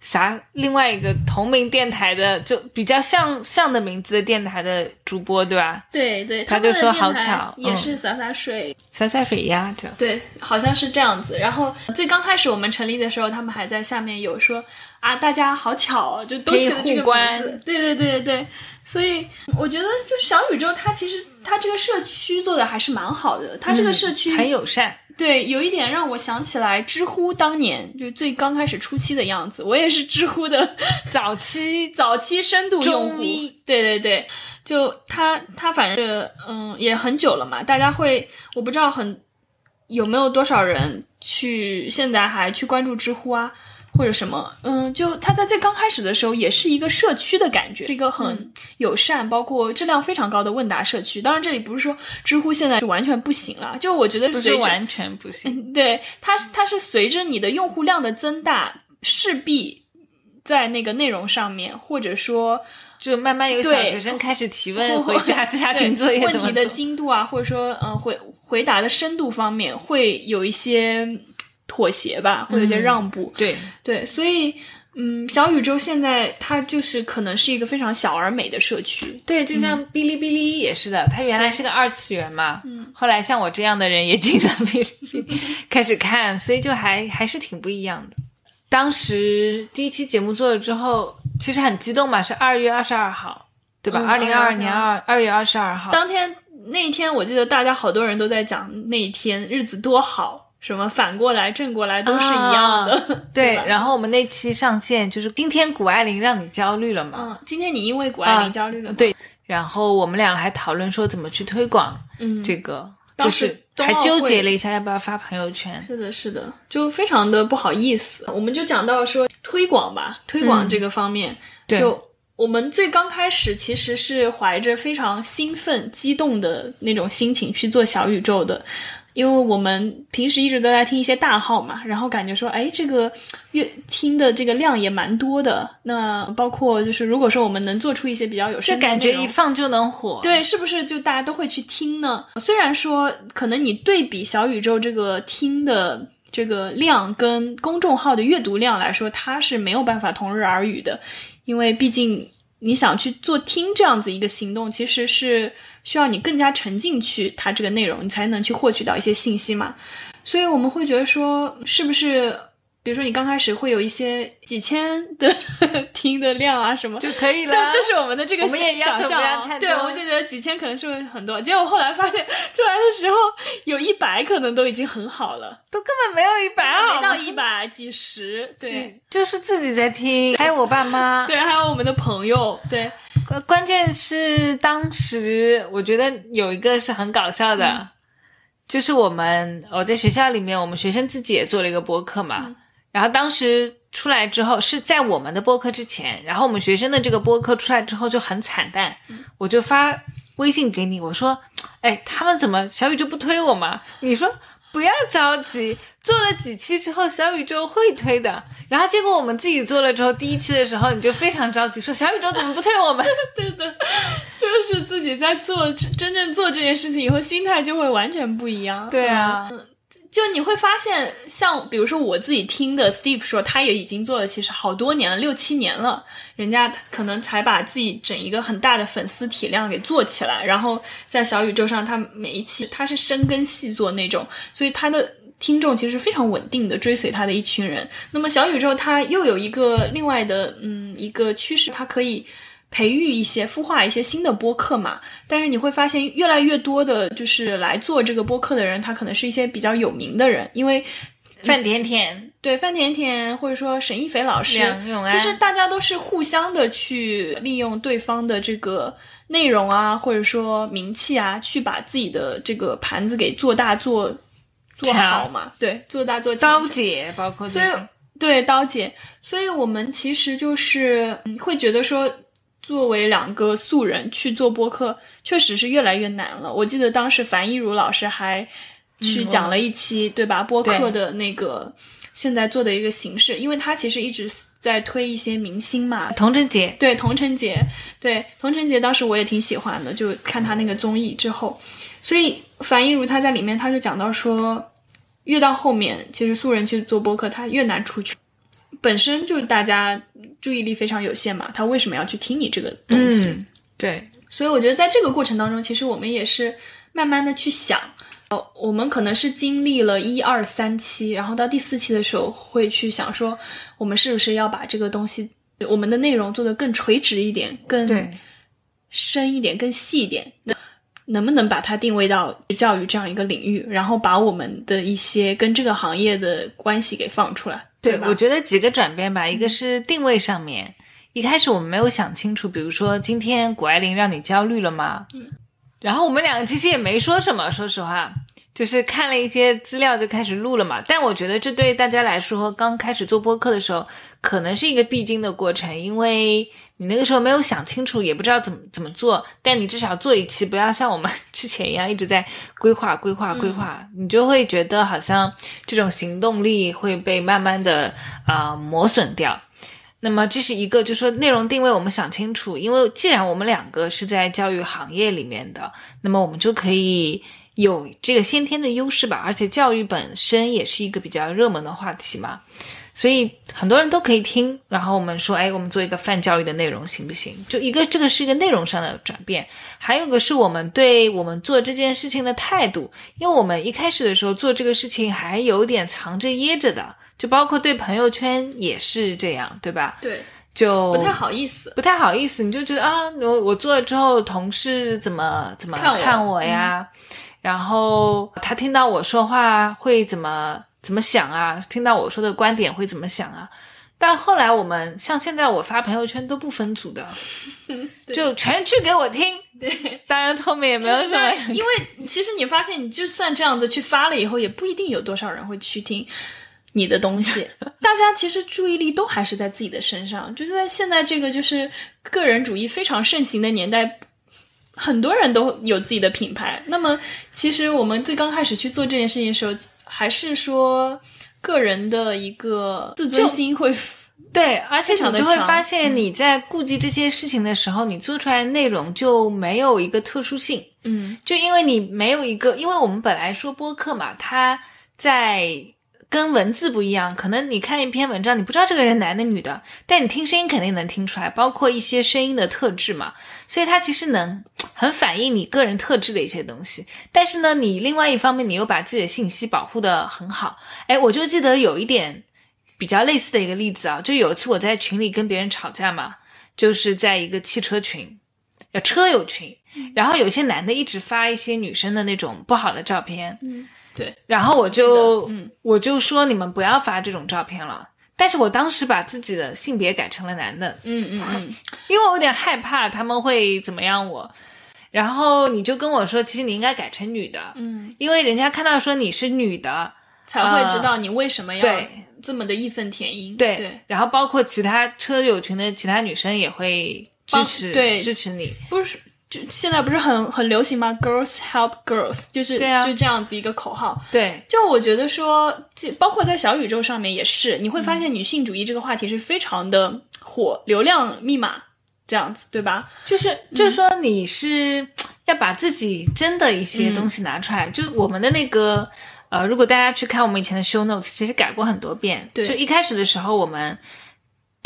啥另外一个同名电台的，就比较像像的名字的电台的主播，对吧？对对，他就说好巧嗯也是洒洒水，洒洒水呀，这对，好像是这样子。然后最刚开始我们成立的时候，他们还在下面有说啊，大家好巧哦，就都可以起了这个关名字。对对对对对，所以我觉得就是小宇宙，它其实它这个社区做的还是蛮好的。它这个社区、很友善。对，有一点让我想起来知乎当年就最刚开始初期的样子。我也是知乎的 (laughs) 早期早期深度用户对对对，就他他反正嗯也很久了嘛，大家会我不知道很有没有多少人去现在还去关注知乎啊或者什么，嗯，就它在最刚开始的时候也是一个社区的感觉，是一个很友善，包括质量非常高的问答社区。当然这里不是说知乎现在就完全不行了，就我觉得不是随完全不行，对它，它是随着你的用户量的增大，势必在那个内容上面，或者说就慢慢有小学生开始提问或回家家庭作业问题的。精度啊，或者说嗯、呃回回答的深度方面，会有一些妥协吧，会有一些让步。对，对，所以嗯，小宇宙现在它就是可能是一个非常小而美的社区。对，就像哔哩哔哩也是的，它原来是个二次元嘛，嗯，后来像我这样的人也进了哔哩哔哩，开始看，所以就还还是挺不一样的。当时第一期节目做了之后，其实很激动嘛，是二月二十二号，对吧？嗯二零二二22年二二月二十二号，当天那一天，我记得大家好多人都在讲那一天日子多好，什么反过来正过来都是一样的。(laughs) 对，然后我们那期上线就是今天谷爱凌让你焦虑了嘛，嗯，今天你因为谷爱凌焦虑了吗、对，然后我们俩还讨论说怎么去推广嗯，这个，就是还纠结了一下要不要发朋友圈。是的，是的，就非常的不好意思。我们就讲到说推广吧，推广这个方面，嗯对就我们最刚开始其实是怀着非常兴奋、激动的那种心情去做小宇宙的。因为我们平时一直都在听一些大号嘛，然后感觉说，哎，这个乐听的这个量也蛮多的。那包括就是，如果说我们能做出一些比较有这深度的感觉一放就能火，对，是不是就大家都会去听呢？虽然说可能你对比小宇宙这个听的这个量跟公众号的阅读量来说，它是没有办法同日而语的，因为毕竟你想去做听这样子一个行动，其实是需要你更加沉浸去它这个内容，你才能去获取到一些信息嘛。所以我们会觉得说，是不是？比如说，你刚开始会有一些几千的 (laughs) 听的量啊，什么就可以了。就这是我们的这个我们也要求想象对，我们就觉得几千可能是会很多，结果后来发现出来的时候有一百可能都已经很好了，都根本没有一百好没到一百。几十，对。就是自己在听，还有我爸妈。(laughs) 对，还有我们的朋友，对，关关键是当时我觉得有一个是很搞笑的，嗯。就是我们我在学校里面，我们学生自己也做了一个播客嘛。嗯然后当时出来之后是在我们的播客之前，然后我们学生的这个播客出来之后就很惨淡，嗯我就发微信给你，我说，哎，他们怎么小宇宙不推我吗？你说不要着急，做了几期之后，小宇宙会推的。然后结果我们自己做了之后，第一期的时候你就非常着急，说小宇宙怎么不推我们？对的，就是自己在做真正做这件事情以后，心态就会完全不一样。对啊，就你会发现，像比如说我自己听的 Steve 说，他也已经做了其实好多年了，六七年了，人家可能才把自己整一个很大的粉丝体量给做起来，然后在小宇宙上，他每一期他是深耕细作那种，所以他的听众其实非常稳定的追随他的一群人。那么小宇宙它又有一个另外的嗯一个趋势，它可以培育一些孵化一些新的播客嘛。但是你会发现越来越多的就是来做这个播客的人，他可能是一些比较有名的人，因为范甜甜对范甜甜或者说沈一菲老师，其实大家都是互相的去利用对方的这个内容啊，或者说名气啊，去把自己的这个盘子给做大做做好嘛。对，做大做强。刀姐，包括所以对刀姐，所以我们其实就是嗯会觉得说，作为两个素人去做播客，确实是越来越难了。我记得当时樊一茹老师还去嗯讲了一期，对吧？播客的那个现在做的一个形式，因为他其实一直在推一些明星嘛，童贞杰，对，童晨杰，对，童晨杰，当时我也挺喜欢的，就看他那个综艺之后，所以樊一茹他在里面，他就讲到说，越到后面，其实素人去做播客，他越难出去，本身就是大家注意力非常有限嘛，他为什么要去听你这个东西？嗯，对，所以我觉得在这个过程当中，其实我们也是慢慢的去想，呃，我们可能是经历了一二三期，然后到第四期的时候会去想说，我们是不是要把这个东西，我们的内容做得更垂直一点，更对深一点，更细一点。那能不能把它定位到教育这样一个领域，然后把我们的一些跟这个行业的关系给放出来，对吧？我觉得几个转变吧，一个是定位上面，一开始我们没有想清楚，比如说今天谷爱凌让你焦虑了吗？嗯，然后我们两个其实也没说什么，说实话，就是看了一些资料就开始录了嘛。但我觉得这对大家来说，刚开始做播客的时候，可能是一个必经的过程，因为你那个时候没有想清楚，也不知道怎么怎么做，但你至少做一期，不要像我们之前一样一直在规划、规划、规划，你就会觉得好像这种行动力会被慢慢的啊、呃磨损掉。那么这是一个，就是说内容定位我们想清楚，因为既然我们两个是在教育行业里面的，那么我们就可以有这个先天的优势吧，而且教育本身也是一个比较热门的话题嘛。所以很多人都可以听，然后我们说，哎，我们做一个泛教育的内容行不行？就一个这个是一个内容上的转变，还有个是我们对我们做这件事情的态度，因为我们一开始的时候做这个事情还有点藏着掖着的，就包括对朋友圈也是这样，对吧？对，就不太好意思。不太好意思，你就觉得啊，我我做了之后，同事怎么怎么看我呀？然后他听到我说话会怎么怎么想啊？听到我说的观点会怎么想啊？但后来我们像现在我发朋友圈都不分组的，(laughs) 就全去给我听。对，当然后面也没有什么，(laughs) 因为其实你发现，你就算这样子去发了以后，也不一定有多少人会去听你的东西。大家其实注意力都还是在自己的身上，就是在现在这个就是个人主义非常盛行的年代。很多人都有自己的品牌，那么其实我们最刚开始去做这件事情的时候，还是说个人的一个自尊心会对，而且你就会发现你在顾及这些事情的时候，你做出来的内容就没有一个特殊性。嗯就因为你没有一个，因为我们本来说播客嘛，它在跟文字不一样，可能你看一篇文章，你不知道这个人男的女的，但你听声音肯定能听出来，包括一些声音的特质嘛，所以它其实能很反映你个人特质的一些东西。但是呢，你另外一方面，你又把自己的信息保护的很好。哎，我就记得有一点比较类似的一个例子啊，就有一次我在群里跟别人吵架嘛，就是在一个汽车群，呃车友群。然后有些男的一直发一些女生的那种不好的照片，嗯，对，然后我就嗯。我就说你们不要发这种照片了。但是我当时把自己的性别改成了男的，嗯嗯嗯，(laughs) 因为我有点害怕他们会怎么样我。然后你就跟我说，其实你应该改成女的，嗯，因为人家看到说你是女的，才会知道你为什么要对。这么的义愤填膺。对，对，然后包括其他车友群的其他女生也会支持，对。支持你，不是就现在不是很很流行吗？Girls help girls，就是对啊就这样子一个口号。对，就我觉得说，这包括在小宇宙上面也是，你会发现女性主义这个话题是非常的火，流量密码这样子，对吧？就是就是说你是要把自己真的一些东西拿出来，就我们的那个呃，如果大家去看我们以前的 show notes，其实改过很多遍。对就一开始的时候我们。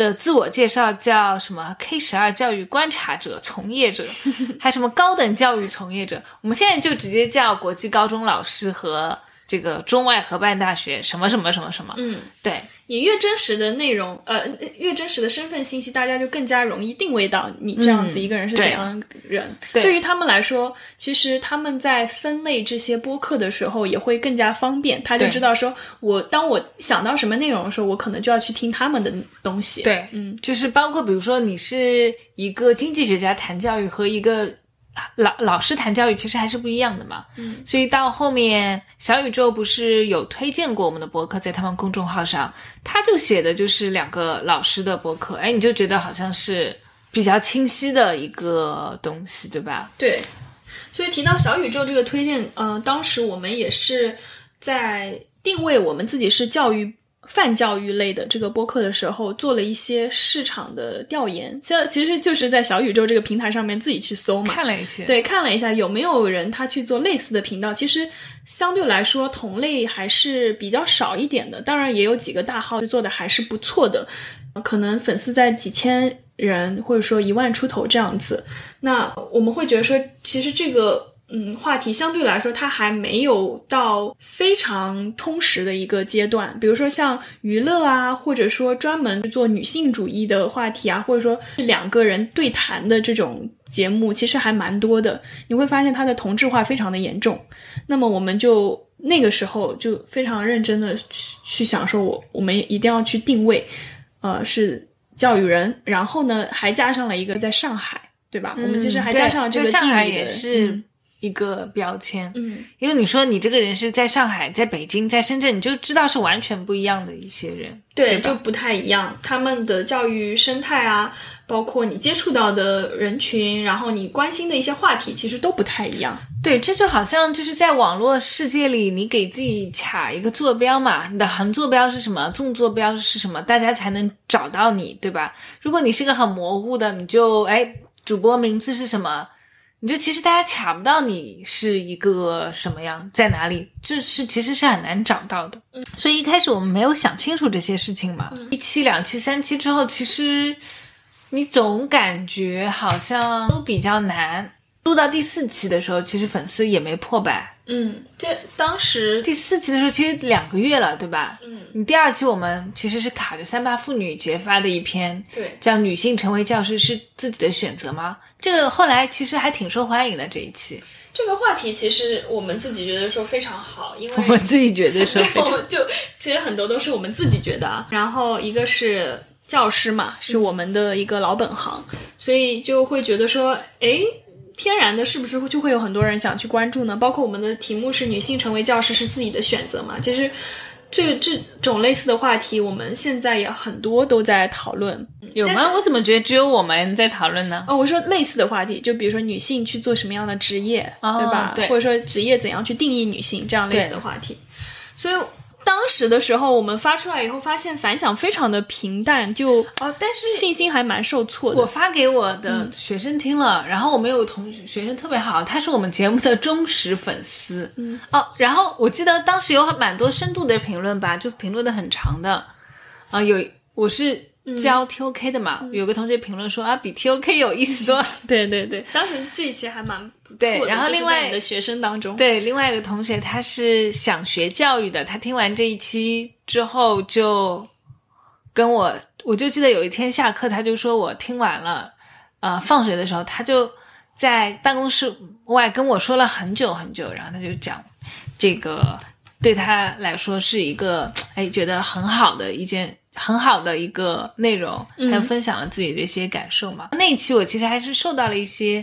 的自我介绍叫什么？K 十二教育观察者、从业者，(laughs) 还什么高等教育从业者。我们现在就直接叫国际高中老师和这个中外合办大学什么什么什么什么，嗯，对你越真实的内容，呃，越真实的身份信息，大家就更加容易定位到你这样子一个人是怎样的人。对对于他们来说，其实他们在分类这些播客的时候也会更加方便，他就知道说，我当我想到什么内容的时候，我可能就要去听他们的东西。，对，嗯，就是包括比如说你是一个经济学家谈教育和一个老老师谈教育，其实还是不一样的嘛。嗯，所以到后面小宇宙不是有推荐过我们的博客，在他们公众号上，他就写的就是两个老师的博客，哎，你就觉得好像是比较清晰的一个东西，对吧？对。所以提到小宇宙这个推荐，呃，当时我们也是在定位我们自己是教育泛教育类的这个播客的时候，做了一些市场的调研，这其实就是在小宇宙这个平台上面自己去搜嘛。看了一些，对，看了一下有没有人他去做类似的频道，其实相对来说同类还是比较少一点的。当然也有几个大号做的还是不错的，可能粉丝在几千人或者说一万出头这样子。那我们会觉得说，其实这个。嗯，话题相对来说，它还没有到非常充实的一个阶段。比如说像娱乐啊，或者说专门做女性主义的话题啊，或者说是两个人对谈的这种节目，其实还蛮多的。你会发现它的同质化非常的严重。那么我们就那个时候就非常认真的去去想说我，我们一定要去定位，呃，是教育人，然后呢还加上了一个在上海，对吧？我们其实还加上了这个上海也是嗯一个标签。嗯因为你说你这个人是在上海、在北京、在深圳，你就知道是完全不一样的一些人，对，吧就不太一样。他们的教育生态啊，包括你接触到的人群，然后你关心的一些话题，其实都不太一样。对，这就好像就是在网络世界里，你给自己卡一个坐标嘛，你的横坐标是什么，纵坐标是什么，大家才能找到你，对吧？如果你是个很模糊的，你就哎，主播名字是什么？你就其实大家卡不到你是一个什么样，在哪里，就是其实是很难找到的。所以一开始我们没有想清楚这些事情嘛。一期、两期、三期之后，其实你总感觉好像都比较难。录到第四期的时候，其实粉丝也没破百。嗯，这当时第四期的时候，其实两个月了，对吧？嗯，你第二期我们其实是卡着三八妇女节发的一篇，对叫“女性成为教师是自己的选择吗？”这个后来其实还挺受欢迎的这一期，这个话题，其实我们自己觉得说非常好，因为我自己觉得说 (laughs) 非对，常我们就其实很多都是我们自己觉得啊。然后一个是教师嘛，是我们的一个老本行，所以就会觉得说，诶，天然的是不是就会有很多人想去关注呢？包括我们的题目是“女性成为教师是自己的选择”嘛，其实。这这种类似的话题，我们现在也很多都在讨论。有吗？我怎么觉得只有我们在讨论呢？哦，我说类似的话题，就比如说女性去做什么样的职业，哦对吧？对或者说职业怎样去定义女性这样类似的话题。所以当时的时候，我们发出来以后，发现反响非常的平淡，就哦，但是信心还蛮受挫的。我发给我的学生听了，然后我们有同学学生特别好，他是我们节目的忠实粉丝。嗯，哦，然后我记得当时有蛮多深度的评论吧，就评论的很长的。啊、有我是教 TOK 的嘛，有个同学评论说啊，比 TOK 有意思多。对对对，(laughs) 当时这一期还蛮不错的。对然后另外的学生当中，对，另外一个同学他是想学教育的，他听完这一期之后就跟我，我就记得有一天下课，他就说我听完了，呃，放学的时候他就在办公室外跟我说了很久很久，然后他就讲这个对他来说是一个哎觉得很好的一件。很好的一个内容，还有分享了自己的一些感受嘛。那一期我其实还是受到了一些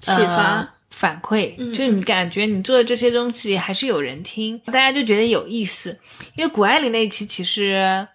启发呃反馈，就是你感觉你做的这些东西还是有人听，大家就觉得有意思。因为谷爱凌那一期其实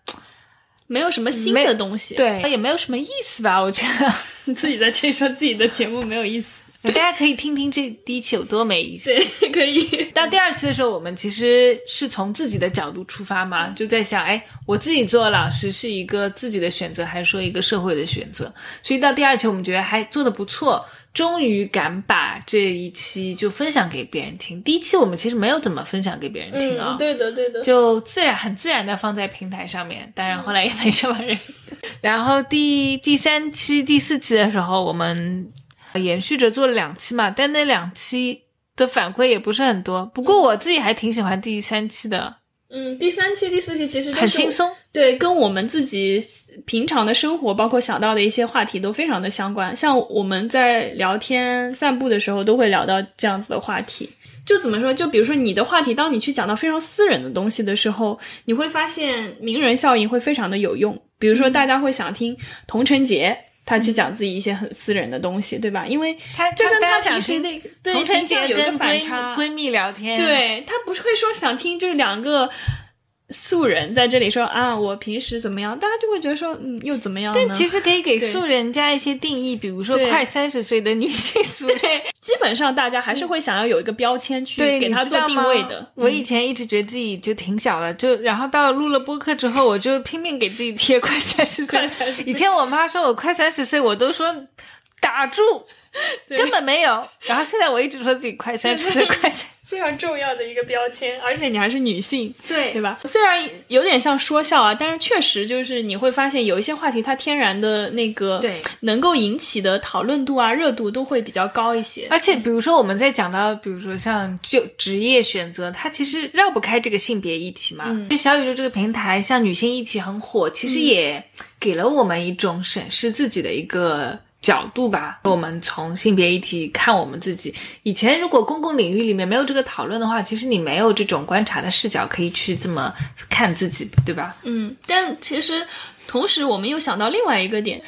没有什么新的东西。，对也没有什么意思吧，我觉得你 (laughs) 自己在这里说自己的节目没有意思。大家可以听听这第一期有多没意思。对，(laughs) 可以。到第二期的时候，我们其实是从自己的角度出发嘛，就在想，哎，我自己做老师是一个自己的选择，还是说一个社会的选择？所以到第二期，我们觉得还做的不错，终于敢把这一期就分享给别人听。第一期我们其实没有怎么分享给别人听啊，嗯，对的，对的。就自然很自然的放在平台上面，当然后来也没什么人。(laughs) 然后第第三期、第四期的时候，我们延续着做了两期嘛，但那两期的反馈也不是很多。不过我自己还挺喜欢第三期的，嗯，第三期、第四期其实很轻松。对，跟我们自己平常的生活，包括想到的一些话题都非常的相关。像我们在聊天、散步的时候，都会聊到这样子的话题。就怎么说？就比如说你的话题，当你去讲到非常私人的东西的时候，你会发现名人效应会非常的有用。比如说，大家会想听童晨杰他去讲自己一些很私人的东西，对吧？因为他这跟他平时的对童晨形象有一个杰跟闺反差。闺蜜聊天，，对他不是会说想听就是两个素人在这里说啊，我平时怎么样，大家就会觉得说，嗯，又怎么样呢？但其实可以给素人加一些定义，比如说快三十岁的女性素人。(laughs) 基本上大家还是会想要有一个标签去，给她做定位的。嗯我以前一直觉得自己就挺小的，就然后到了录了播客之后，我就拼命给自己贴快三十岁。(laughs) 快30岁以前我妈说我快三十岁，我都说打住，根本没有。然后现在我一直说自己快三十，快三。非常重要的一个标签，而且你还是女性，对对吧？虽然有点像说笑啊，但是确实就是你会发现有一些话题，它天然的那个对能够引起的讨论度啊、热度都会比较高一些。而且，比如说我们在讲到，比如说像就职业选择，它其实绕不开这个性别议题嘛。嗯就小宇宙这个平台，像女性议题很火，其实也给了我们一种审视自己的一个角度吧。我们从性别议题看我们自己。以前如果公共领域里面没有这个讨论的话，其实你没有这种观察的视角可以去这么看自己，对吧？嗯，但其实同时我们又想到另外一个点，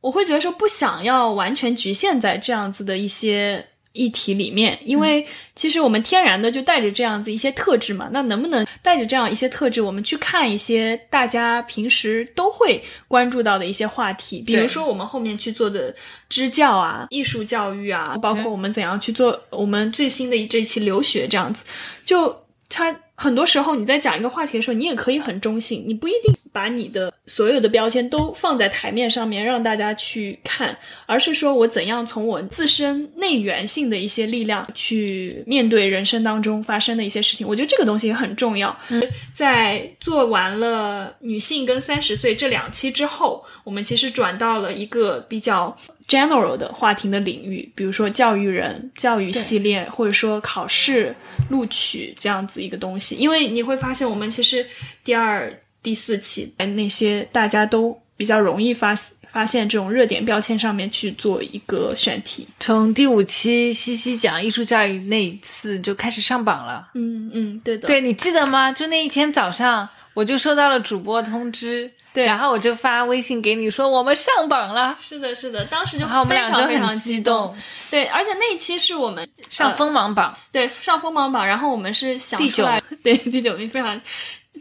我会觉得说不想要完全局限在这样子的一些议题里面，因为其实我们天然的就带着这样子一些特质嘛。那能不能带着这样一些特质，我们去看一些大家平时都会关注到的一些话题，比如说我们后面去做的支教啊、艺术教育啊，包括我们怎样去做我们最新的这一期留学这样子，就它很多时候你在讲一个话题的时候，你也可以很中性，你不一定把你的所有的标签都放在台面上面让大家去看，而是说我怎样从我自身内源性的一些力量去面对人生当中发生的一些事情。我觉得这个东西也很重要。在做完了女性跟三十岁这两期之后，我们其实转到了一个比较 general 的话题的领域，比如说教育人、教育系列，或者说考试、录取这样子一个东西。因为你会发现，我们其实第二、第四期在那些大家都比较容易发发现这种热点标签上面去做一个选题。从第五期西西讲艺术教育那一次就开始上榜了。嗯嗯，对的，对你记得吗？就那一天早上，我就收到了主播通知，对然后我就发微信给你说我们上榜了，是的，是的，当时就非常非常激动。动，对，而且那一期是我们上呃锋芒榜。对，上锋芒榜，然后我们是想第出来，(laughs) 对，第九名非常，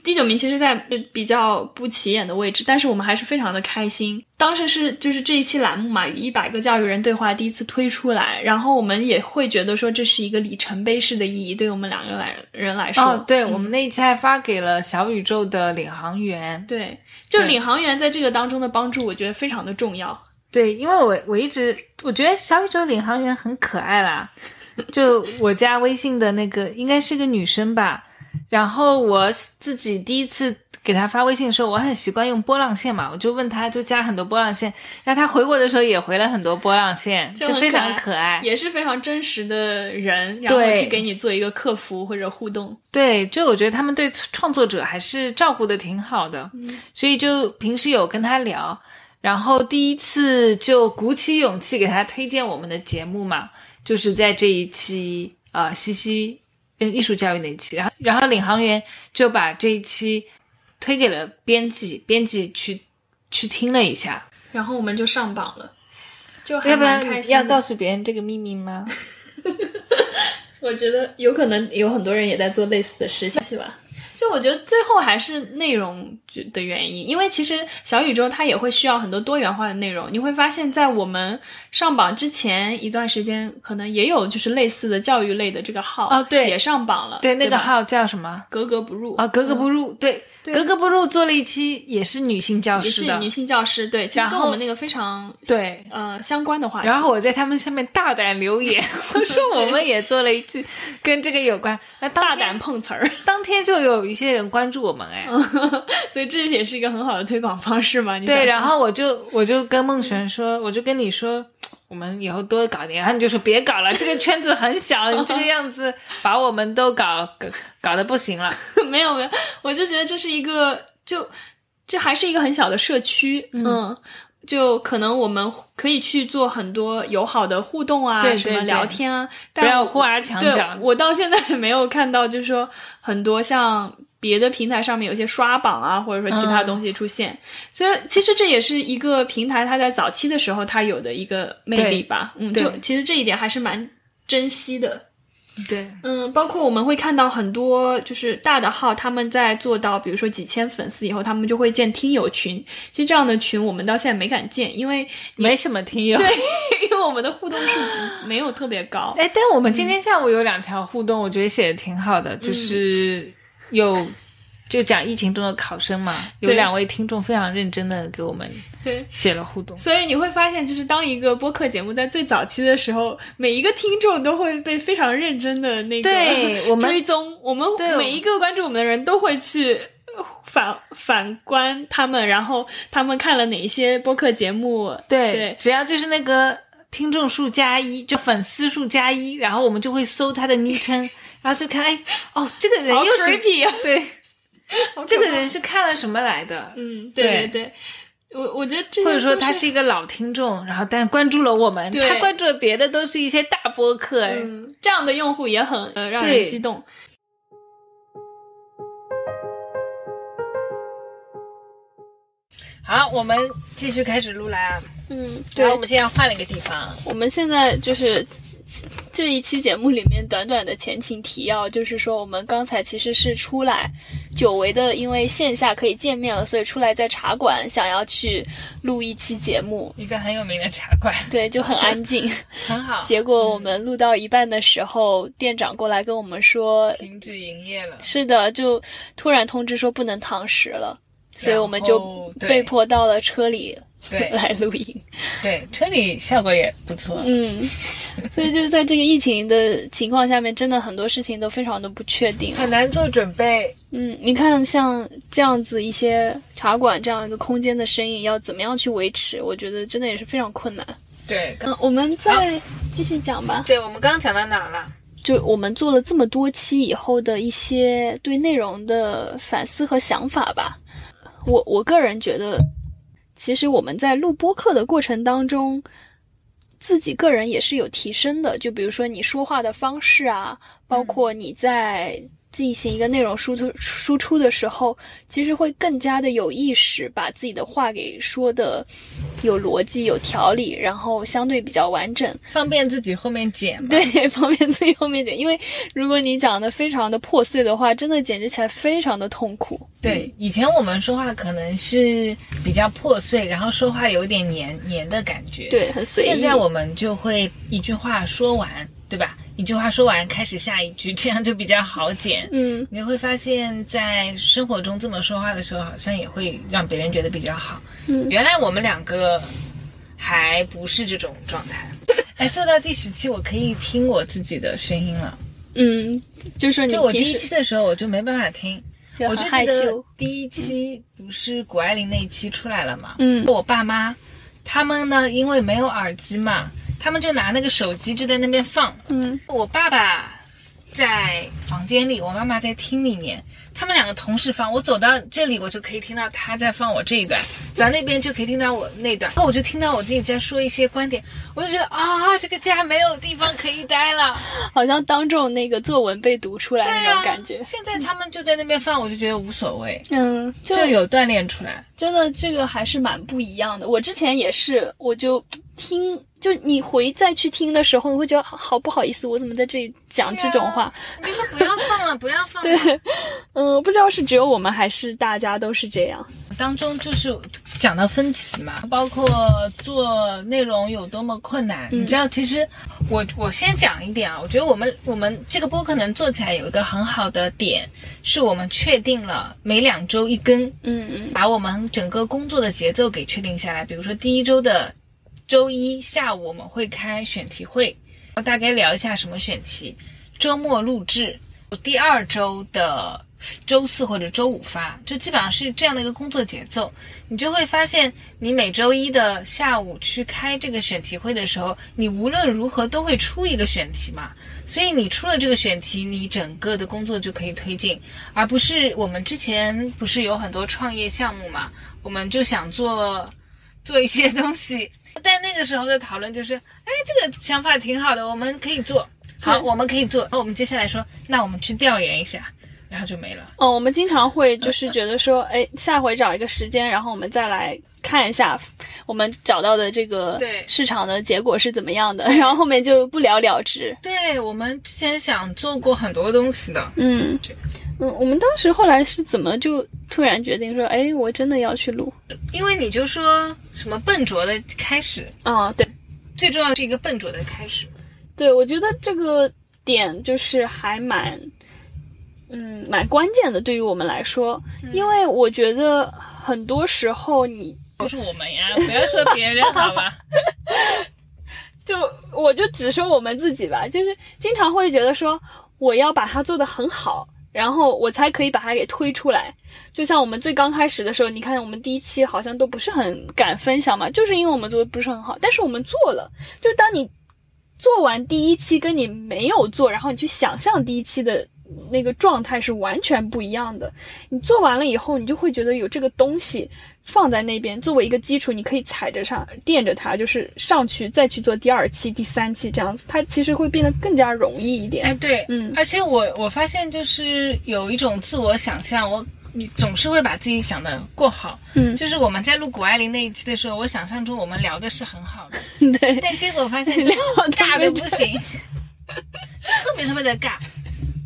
第九名其实在比较不起眼的位置，但是我们还是非常的开心。当时是就是这一期栏目嘛，与一百个教育人对话第一次推出来，然后我们也会觉得说这是一个里程碑式的意义，对我们两个来人来说，哦，对，嗯我们那一期还发给了小宇宙的领航员。对，就领航员在这个当中的帮助，我觉得非常的重要。对，因为我我一直我觉得小宇宙领航员很可爱啦，就我加微信的那个应该是个女生吧，然后我自己第一次给他发微信的时候，我很习惯用波浪线嘛，我就问他就加很多波浪线，然后他回我的时候也回了很多波浪线，就很非常可爱。也是非常真实的人，然后去给你做一个客服或者互动。对，就我觉得他们对创作者还是照顾的挺好的，所以就平时有跟他聊，然后第一次就鼓起勇气给他推荐我们的节目嘛，就是在这一期呃西西跟艺术教育那一期，然后然后领航员就把这一期推给了编辑，编辑去去听了一下，然后我们就上榜了，就还要不蛮开心要告诉别人这个秘密吗？(laughs) 我觉得有可能有很多人也在做类似的事情，是吧？就我觉得最后还是内容的原因，因为其实小宇宙它也会需要很多多元化的内容。你会发现在我们上榜之前一段时间，可能也有就是类似的教育类的这个号哦对也上榜了，对，那个号叫什么？格格不入啊，格格不入，对，对格格不入做了一期也是女性教师的，是女性教师，对，其实跟我们那个非常对。呃相关的话题。然后我在他们下面大胆留言，(laughs) 我说我们也做了一期跟这个有关。那大胆碰瓷儿，(laughs) 当天就有一些人关注我们，哎，(laughs) 所以这也是一个很好的推广方式嘛。你对，然后我就我就跟孟璇说，我就跟你说，我们以后多搞点。然后你就说别搞了，这个圈子很小，(laughs) 你这个样子把我们都搞搞搞得不行了。(laughs) 没有没有，我就觉得这是一个，就这还是一个很小的社区，嗯，就可能我们可以去做很多友好的互动啊，什么聊天啊，不但要互而强对角。我到现在也没有看到，就是说很多像别的平台上面有些刷榜啊，或者说其他嗯东西出现，所以其实这也是一个平台它在早期的时候它有的一个魅力吧。嗯，就其实这一点还是蛮珍惜的。对，嗯，包括我们会看到很多就是大的号，他们在做到比如说几千粉丝以后，他们就会建听友群。其实这样的群我们到现在没敢建，因为没什么听友。对，因为我们的互动数没有特别高。哎，但我们今天下午有两条互动，我觉得写的挺好的，就是有就讲疫情中的考生嘛，有两位听众非常认真的给我们对，写了互动。所以你会发现，就是当一个播客节目在最早期的时候，每一个听众都会被非常认真的那个对我们追踪，我们每一个关注我们的人都会去。反反观他们，然后他们看了哪一些播客节目？对，对只要就是那个听众数加一，就粉丝数加一，然后我们就会搜他的昵称，然后就看，哎，哦，这个人又是啊！对，(laughs) 这个人是看了什么来的？嗯，对对对，我我觉得这或者说他是一个老听众，然后但关注了我们，他关注了别的都是一些大播客，哎嗯，这样的用户也很呃让人激动。好，我们继续开始录啦。嗯，然后我们现在换了一个地方，我们现在就是这一期节目里面短短的前情提要，就是说我们刚才其实是出来久违的，因为线下可以见面了，所以出来在茶馆想要去录一期节目，一个很有名的茶馆，对，就很安静。很好。结果我们录到一半的时候，店长过来跟我们说，停止营业了，是的，就突然通知说不能堂食了，所以我们就被迫到了车里对 (laughs) 来录音。对，车里效果也不错。嗯，所以就是在这个疫情的情况下面，真的很多事情都非常的不确定。很难做准备，嗯，你看像这样子一些茶馆这样一个空间的生意，要怎么样去维持？我觉得真的也是非常困难。对，嗯，我们再继续讲吧。对，我们刚刚讲到哪儿了？就我们做了这么多期以后的一些对内容的反思和想法吧。我我个人觉得，其实我们在录播课的过程当中，自己个人也是有提升的。就比如说你说话的方式啊，包括你在进行一个内容输出输出的时候，其实会更加的有意识，把自己的话给说的有逻辑、有条理，然后相对比较完整。方便自己后面剪嘛。对，(laughs) 方便自己后面剪，因为如果你讲的非常的破碎的话，真的剪辑起来非常的痛苦。对，以前我们说话可能是比较破碎，然后说话有点黏黏的感觉。，对，很随意。现在我们就会一句话说完，对吧？一句话说完，开始下一句，(laughs) 这样就比较好剪。嗯，你会发现在生活中这么说话的时候，好像也会让别人觉得比较好。嗯原来我们两个还不是这种状态。(laughs) 哎，做到第十期，我可以听我自己的声音了。嗯，就说你就我第一期的时候，我就没办法听，就我就记得害羞。第一期不是谷爱凌那一期出来了嘛？嗯我爸妈他们呢，因为没有耳机嘛，他们就拿那个手机就在那边放。嗯我爸爸在房间里，我妈妈在厅里面，他们两个同时放。我走到这里，我就可以听到他在放我这一段；走到那边就可以听到我那段。然后我就听到我自己在说一些观点，我就觉得啊，这个家没有地方可以待了。(laughs) 好像当众那个作文被读出来那、种感觉。现在他们就在那边放，我就觉得无所谓，嗯，就就有锻炼出来。真的这个还是蛮不一样的。我之前也是，我就听，就你回再去听的时候，你会觉得好好不好意思，我怎么在这里讲这种话？你就是不要放了，(laughs) 不要放了。对，嗯，不知道是只有我们还是大家都是这样。当中就是讲到分歧嘛，包括做内容有多么困难。你知道，其实我我先讲一点啊，我觉得我们我们这个播客能做起来有一个很好的点，是我们确定了每两周一更，嗯嗯把我们整个工作的节奏给确定下来。比如说第一周的周一下午我们会开选题会，大概聊一下什么选题，周末录制。第二周的周四或者周五发，就基本上是这样的一个工作节奏。你就会发现，你每周一的下午去开这个选题会的时候，你无论如何都会出一个选题嘛。所以你出了这个选题，你整个的工作就可以推进，而不是我们之前不是有很多创业项目嘛，我们就想做做一些东西，但那个时候的讨论就是，哎，这个想法挺好的，我们可以做，好，我们可以做。那我们接下来说，那我们去调研一下。然后就没了。哦，我们经常会就是觉得说，哎，下回找一个时间，然后我们再来看一下我们找到的这个市场的结果是怎么样的，然后后面就不了了之。对我们之前想做过很多东西的，嗯嗯，我们当时后来是怎么就突然决定说，哎，我真的要去录？因为你就说什么笨拙的开始啊，对，最重要的是一个笨拙的开始。对，我觉得这个点就是还蛮。嗯，蛮关键的，对于我们来说，因为我觉得很多时候你 (laughs) 不是我们呀，不要说别人好吧？(laughs) 就我就只说我们自己吧，就是经常会觉得说我要把它做得很好，然后我才可以把它给推出来。就像我们最刚开始的时候，你看我们第一期好像都不是很敢分享嘛，就是因为我们做的不是很好。但是我们做了，就当你做完第一期，跟你没有做，然后你去想象第一期的。那个状态是完全不一样的。你做完了以后，你就会觉得有这个东西放在那边作为一个基础，你可以踩着上垫着它，就是上去再去做第二期、第三期这样子，它其实会变得更加容易一点。哎，对，嗯，而且我我发现就是有一种自我想象，我你总是会把自己想的过好，嗯，就是我们在录谷爱凌那一期的时候，我想象中我们聊的是很好的，(laughs) 对，但结果发现就尬的不行，(laughs) 特别特别的尬。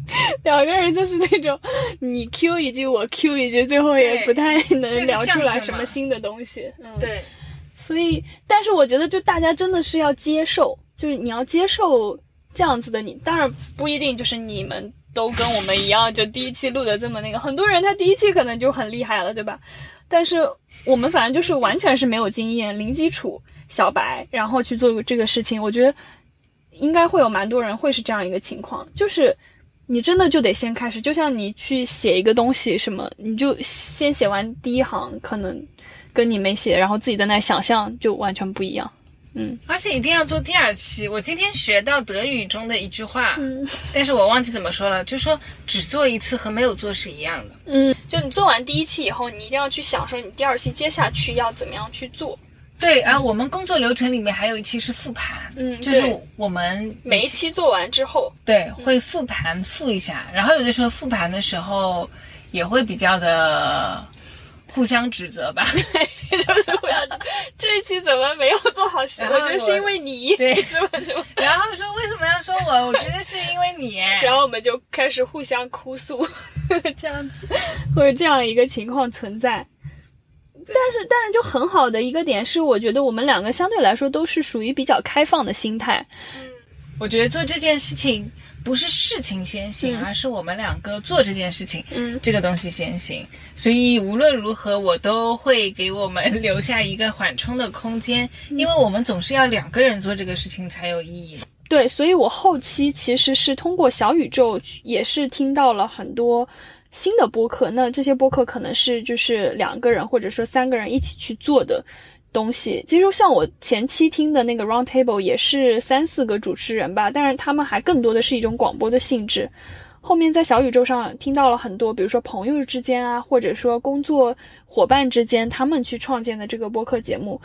(laughs) 两个人就是那种，你 Q 一句我 Q 一句，最后也不太能聊出来什么新的东西。嗯，对。所以，但是我觉得，就大家真的是要接受，就是你要接受这样子的你。当然不一定就是你们都跟我们一样，就第一期录的这么那个。很多人他第一期可能就很厉害了，对吧？但是我们反正就是完全是没有经验、零基础、小白，然后去做这个事情。我觉得应该会有蛮多人会是这样一个情况，就是。你真的就得先开始，就像你去写一个东西，什么你就先写完第一行，可能跟你没写，然后自己在那想象就完全不一样。嗯，而且一定要做第二期。我今天学到德语中的一句话，嗯，但是我忘记怎么说了，就说只做一次和没有做是一样的。嗯，就你做完第一期以后，你一定要去想说你第二期接下去要怎么样去做。对，然后我们工作流程里面还有一期是复盘，嗯，就是我们每一期做完之后，对，会复盘复一下，然后有的时候复盘的时候也会比较的互相指责吧，(laughs) 就是互相这一期怎么没有做好？我觉得是因为你，对，是吧？是吧？然后说为什么要说我？我觉得是因为你，(laughs) 然后我们就开始互相哭诉，(laughs) 这样子会有这样一个情况存在。但是，但是就很好的一个点是，我觉得我们两个相对来说都是属于比较开放的心态。嗯，我觉得做这件事情不是事情先行，而是我们两个做这件事情，嗯，这个东西先行。所以无论如何，我都会给我们留下一个缓冲的空间，因为我们总是要两个人做这个事情才有意义。对，所以我后期其实是通过小宇宙，也是听到了很多。新的播客，那这些播客可能是就是两个人或者说三个人一起去做的东西。其实像我前期听的那个 Round Table 也是三四个主持人吧，但是他们还更多的是一种广播的性质。后面在小宇宙上听到了很多，比如说朋友之间啊，或者说工作伙伴之间，他们去创建的这个播客节目，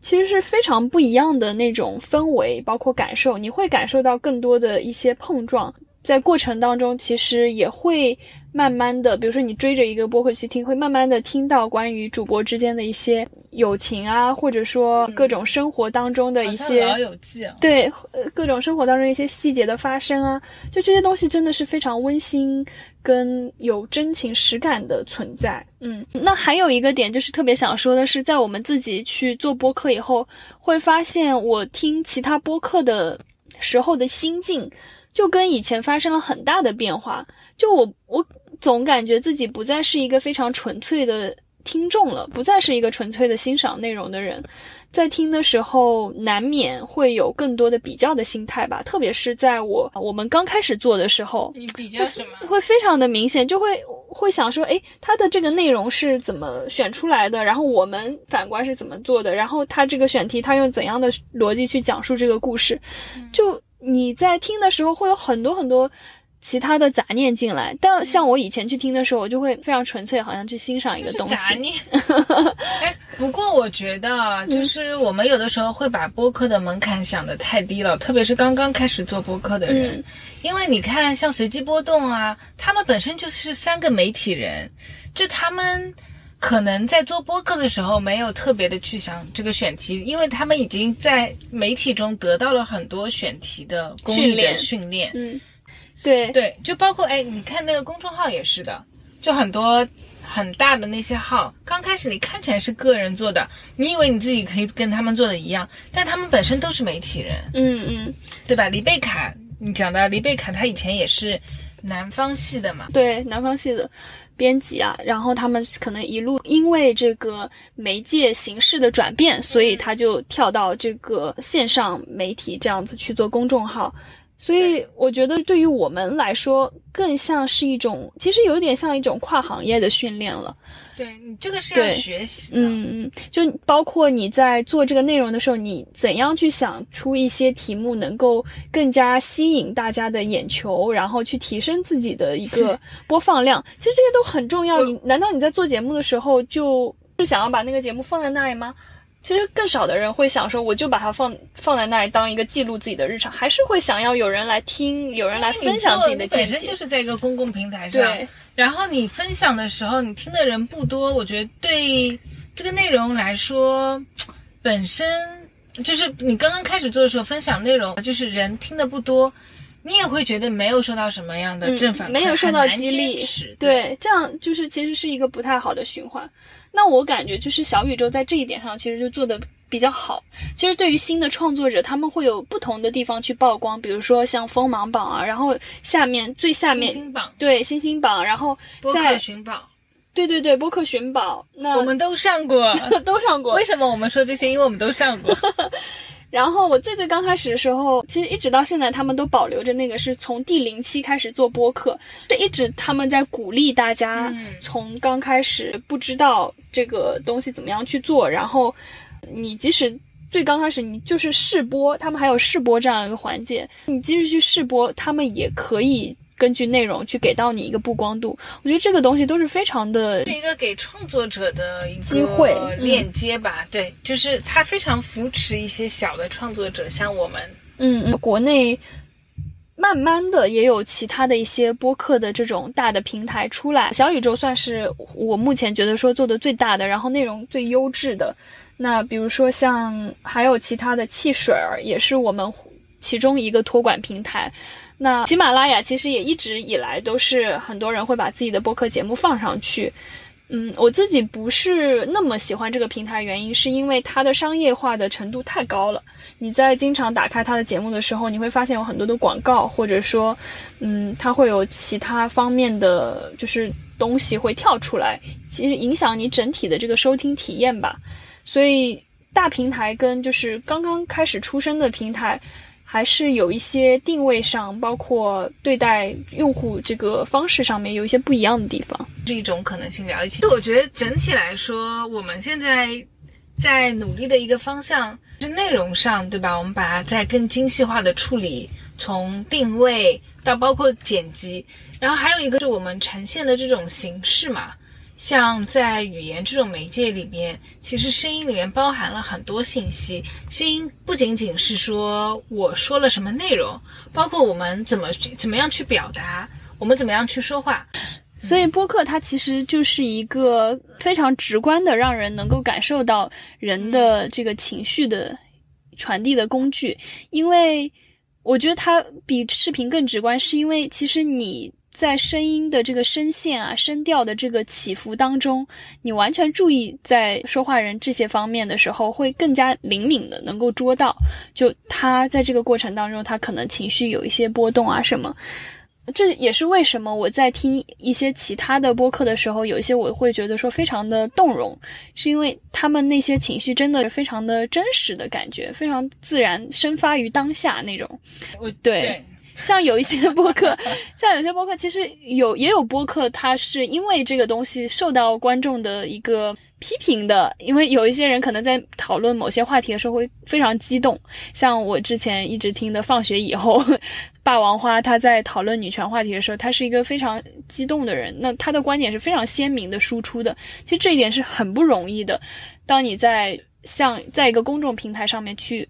其实是非常不一样的那种氛围，包括感受，你会感受到更多的一些碰撞。在过程当中，其实也会慢慢的，比如说你追着一个播客去听，会慢慢的听到关于主播之间的一些友情啊，或者说各种生活当中的一些老友记，对，呃，各种生活当中一些细节的发生啊，就这些东西真的是非常温馨跟有真情实感的存在。嗯，那还有一个点就是特别想说的是，在我们自己去做播客以后，会发现我听其他播客的时候的心境。就跟以前发生了很大的变化，就我我总感觉自己不再是一个非常纯粹的听众了，不再是一个纯粹的欣赏内容的人。在听的时候，难免会有更多的比较的心态吧。特别是在我我们刚开始做的时候，你比较什么？会非常的明显，就会会想说，诶，他的这个内容是怎么选出来的？然后我们反观是怎么做的？然后他这个选题，他用怎样的逻辑去讲述这个故事？就你在听的时候，会有很多很多。其他的杂念进来，但像我以前去听的时候，我就会非常纯粹，好像去欣赏一个东西。杂念。(laughs) 哎，不过我觉得，就是我们有的时候会把播客的门槛想得太低了，特别是刚刚开始做播客的人，因为你看，像随机波动啊，他们本身就是三个媒体人，就他们可能在做播客的时候没有特别的去想这个选题，因为他们已经在媒体中得到了很多选题的训练训练。嗯。对对，就包括哎，你看那个公众号也是的，就很多很大的那些号，刚开始你看起来是个人做的，你以为你自己可以跟他们做的一样，但他们本身都是媒体人，嗯嗯，对吧？黎贝卡，你讲的黎贝卡，他以前也是南方系的嘛，对，南方系的编辑啊，然后他们可能一路因为这个媒介形式的转变，所以他就跳到这个线上媒体这样子去做公众号。所以我觉得，对于我们来说，更像是一种，其实有点像一种跨行业的训练了。对你这个是要学习，嗯嗯，就包括你在做这个内容的时候，你怎样去想出一些题目，能够更加吸引大家的眼球，然后去提升自己的一个播放量。其实这些都很重要。你难道你在做节目的时候，就是想要把那个节目放在那里吗？其实更少的人会想说，我就把它放放在那里当一个记录自己的日常，还是会想要有人来听，有人来分享自己的见解。本身就是在一个公共平台上，对。然后你分享的时候，你听的人不多，我觉得对这个内容来说，本身就是你刚刚开始做的时候分享内容，就是人听的不多，你也会觉得没有受到什么样的正反馈，没有受到激励，对，这样就是其实是一个不太好的循环。那我感觉就是小宇宙在这一点上其实就做的比较好。其实对于新的创作者，他们会有不同的地方去曝光，比如说像锋芒榜啊，然后下面最下面星星榜对星星榜，然后播客寻宝，对对对，播客寻宝，那我们都上过，(laughs) 都上过。为什么我们说这些？因为我们都上过。(laughs) 然后我最最刚开始的时候，其实一直到现在，他们都保留着那个是从第零期开始做播客，就一直他们在鼓励大家从刚开始不知道这个东西怎么样去做，然后你即使最刚开始你就是试播，他们还有试播这样一个环节，你即使去试播，他们也可以。根据内容去给到你一个曝光度，我觉得这个东西都是非常的，是一个给创作者的一个机会链接吧。对，就是它非常扶持一些小的创作者，像我们。嗯嗯，国内慢慢的也有其他的一些播客的这种大的平台出来，小宇宙算是我目前觉得说做的最大的，然后内容最优质的。那比如说像还有其他的汽水儿，也是我们其中一个托管平台。那喜马拉雅其实也一直以来都是很多人会把自己的播客节目放上去，嗯，我自己不是那么喜欢这个平台，原因是因为它的商业化的程度太高了。你在经常打开它的节目的时候，你会发现有很多的广告，或者说，嗯，它会有其他方面的就是东西会跳出来，其实影响你整体的这个收听体验吧。所以大平台跟就是刚刚开始出生的平台。还是有一些定位上，包括对待用户这个方式上面有一些不一样的地方，是一种可能性。聊一起，就我觉得整体来说，我们现在在努力的一个方向是内容上，对吧？我们把它再更精细化的处理，从定位到包括剪辑，然后还有一个是我们呈现的这种形式嘛。像在语言这种媒介里面，其实声音里面包含了很多信息。声音不仅仅是说我说了什么内容，包括我们怎么怎么样去表达，我们怎么样去说话。所以播客它其实就是一个非常直观的，让人能够感受到人的这个情绪的传递的工具。因为我觉得它比视频更直观，是因为其实你。在声音的这个声线啊、声调的这个起伏当中，你完全注意在说话人这些方面的时候，会更加灵敏的能够捉到。就他在这个过程当中，他可能情绪有一些波动啊什么。这也是为什么我在听一些其他的播客的时候，有一些我会觉得说非常的动容，是因为他们那些情绪真的是非常的真实的感觉，非常自然，生发于当下那种。对。像有一些播客，像有些播客，其实有也有播客，它是因为这个东西受到观众的一个批评的，因为有一些人可能在讨论某些话题的时候会非常激动。像我之前一直听的《放学以后》，(laughs) 霸王花他在讨论女权话题的时候，他是一个非常激动的人，那他的观点是非常鲜明的输出的。其实这一点是很不容易的。当你在像在一个公众平台上面去。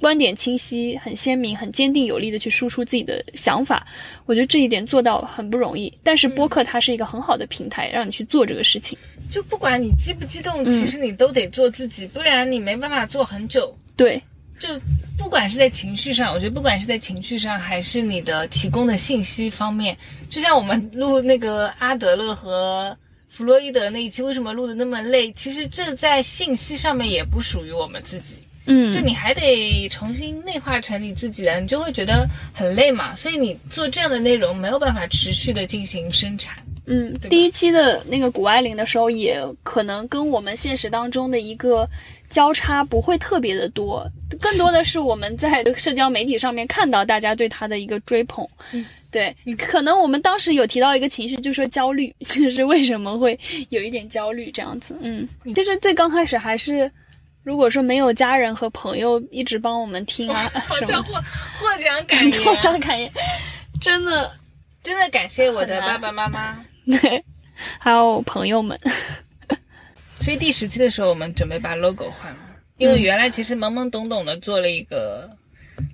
观点清晰、很鲜明、很坚定有力的去输出自己的想法，我觉得这一点做到很不容易。但是播客它是一个很好的平台，让你去做这个事情。就不管你激不激动，其实你都得做自己，不然你没办法做很久。对，就不管是在情绪上，我觉得不管是在情绪上，还是你的提供的信息方面，就像我们录那个阿德勒和弗洛伊德那一期，为什么录的那么累？其实这在信息上面也不属于我们自己。嗯，就你还得重新内化成你自己的，你就会觉得很累嘛。所以你做这样的内容没有办法持续的进行生产。嗯，第一期的那个谷爱凌的时候，也可能跟我们现实当中的一个交叉不会特别的多，更多的是我们在社交媒体上面看到大家对她的一个追捧。嗯，对你可能我们当时有提到一个情绪，就说焦虑，就是为什么会有一点焦虑这样子。嗯，就是最刚开始还是。如果说没有家人和朋友一直帮我们听啊，(laughs) 好像获获奖感言，(laughs) 获奖感言，真的真的感谢我的爸爸妈妈，(laughs) 对，还有朋友们。所以第十期的时候，我们准备把 logo 换了，因为原来其实懵懵懂懂的做了一个。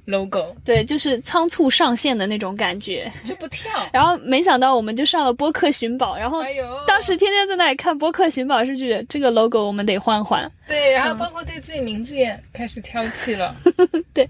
Logo 对，就是仓促上线的那种感觉，就不跳。然后没想到我们就上了播客寻宝，然后当时天天在那里看播客寻宝，是觉得这个 logo 我们得换换。对，然后包括对自己名字也开始挑剔了。(laughs) 对，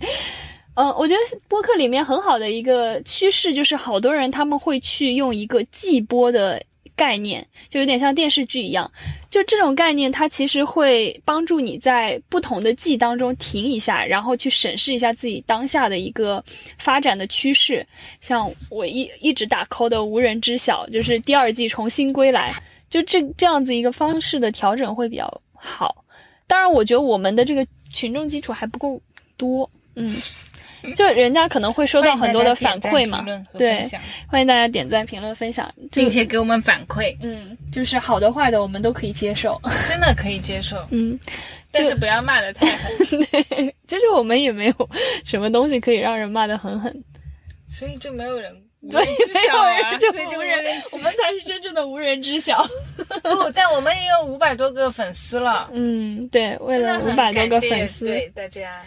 嗯，我觉得播客里面很好的一个趋势就是，好多人他们会去用一个季播的。概念就有点像电视剧一样，就这种概念，它其实会帮助你在不同的季当中停一下，然后去审视一下自己当下的一个发展的趋势。像我一一直打 call 的《无人知晓》，就是第二季重新归来，就这这样子一个方式的调整会比较好。当然，我觉得我们的这个群众基础还不够多，嗯。(laughs) 就人家可能会收到很多的反馈嘛，对，欢迎大家点赞、评论、分享，并且给我们反馈。嗯，就是好的、坏的，我们都可以接受，真的可以接受。嗯，但是不要骂的太狠。(laughs) 对，其实我们也没有什么东西可以让人骂的很狠，所以就没有人所以没有人就无人，我们才是真正的无人知晓。(laughs) 不，但我们也有五百多个粉丝了。嗯，对，为了五百多个粉丝，对大家。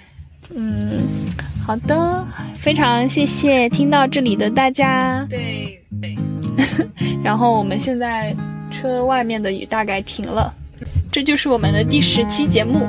嗯。好的，非常谢谢听到这里的大家。对对，(laughs) 然后我们现在车外面的雨大概停了，这就是我们的第十期节目。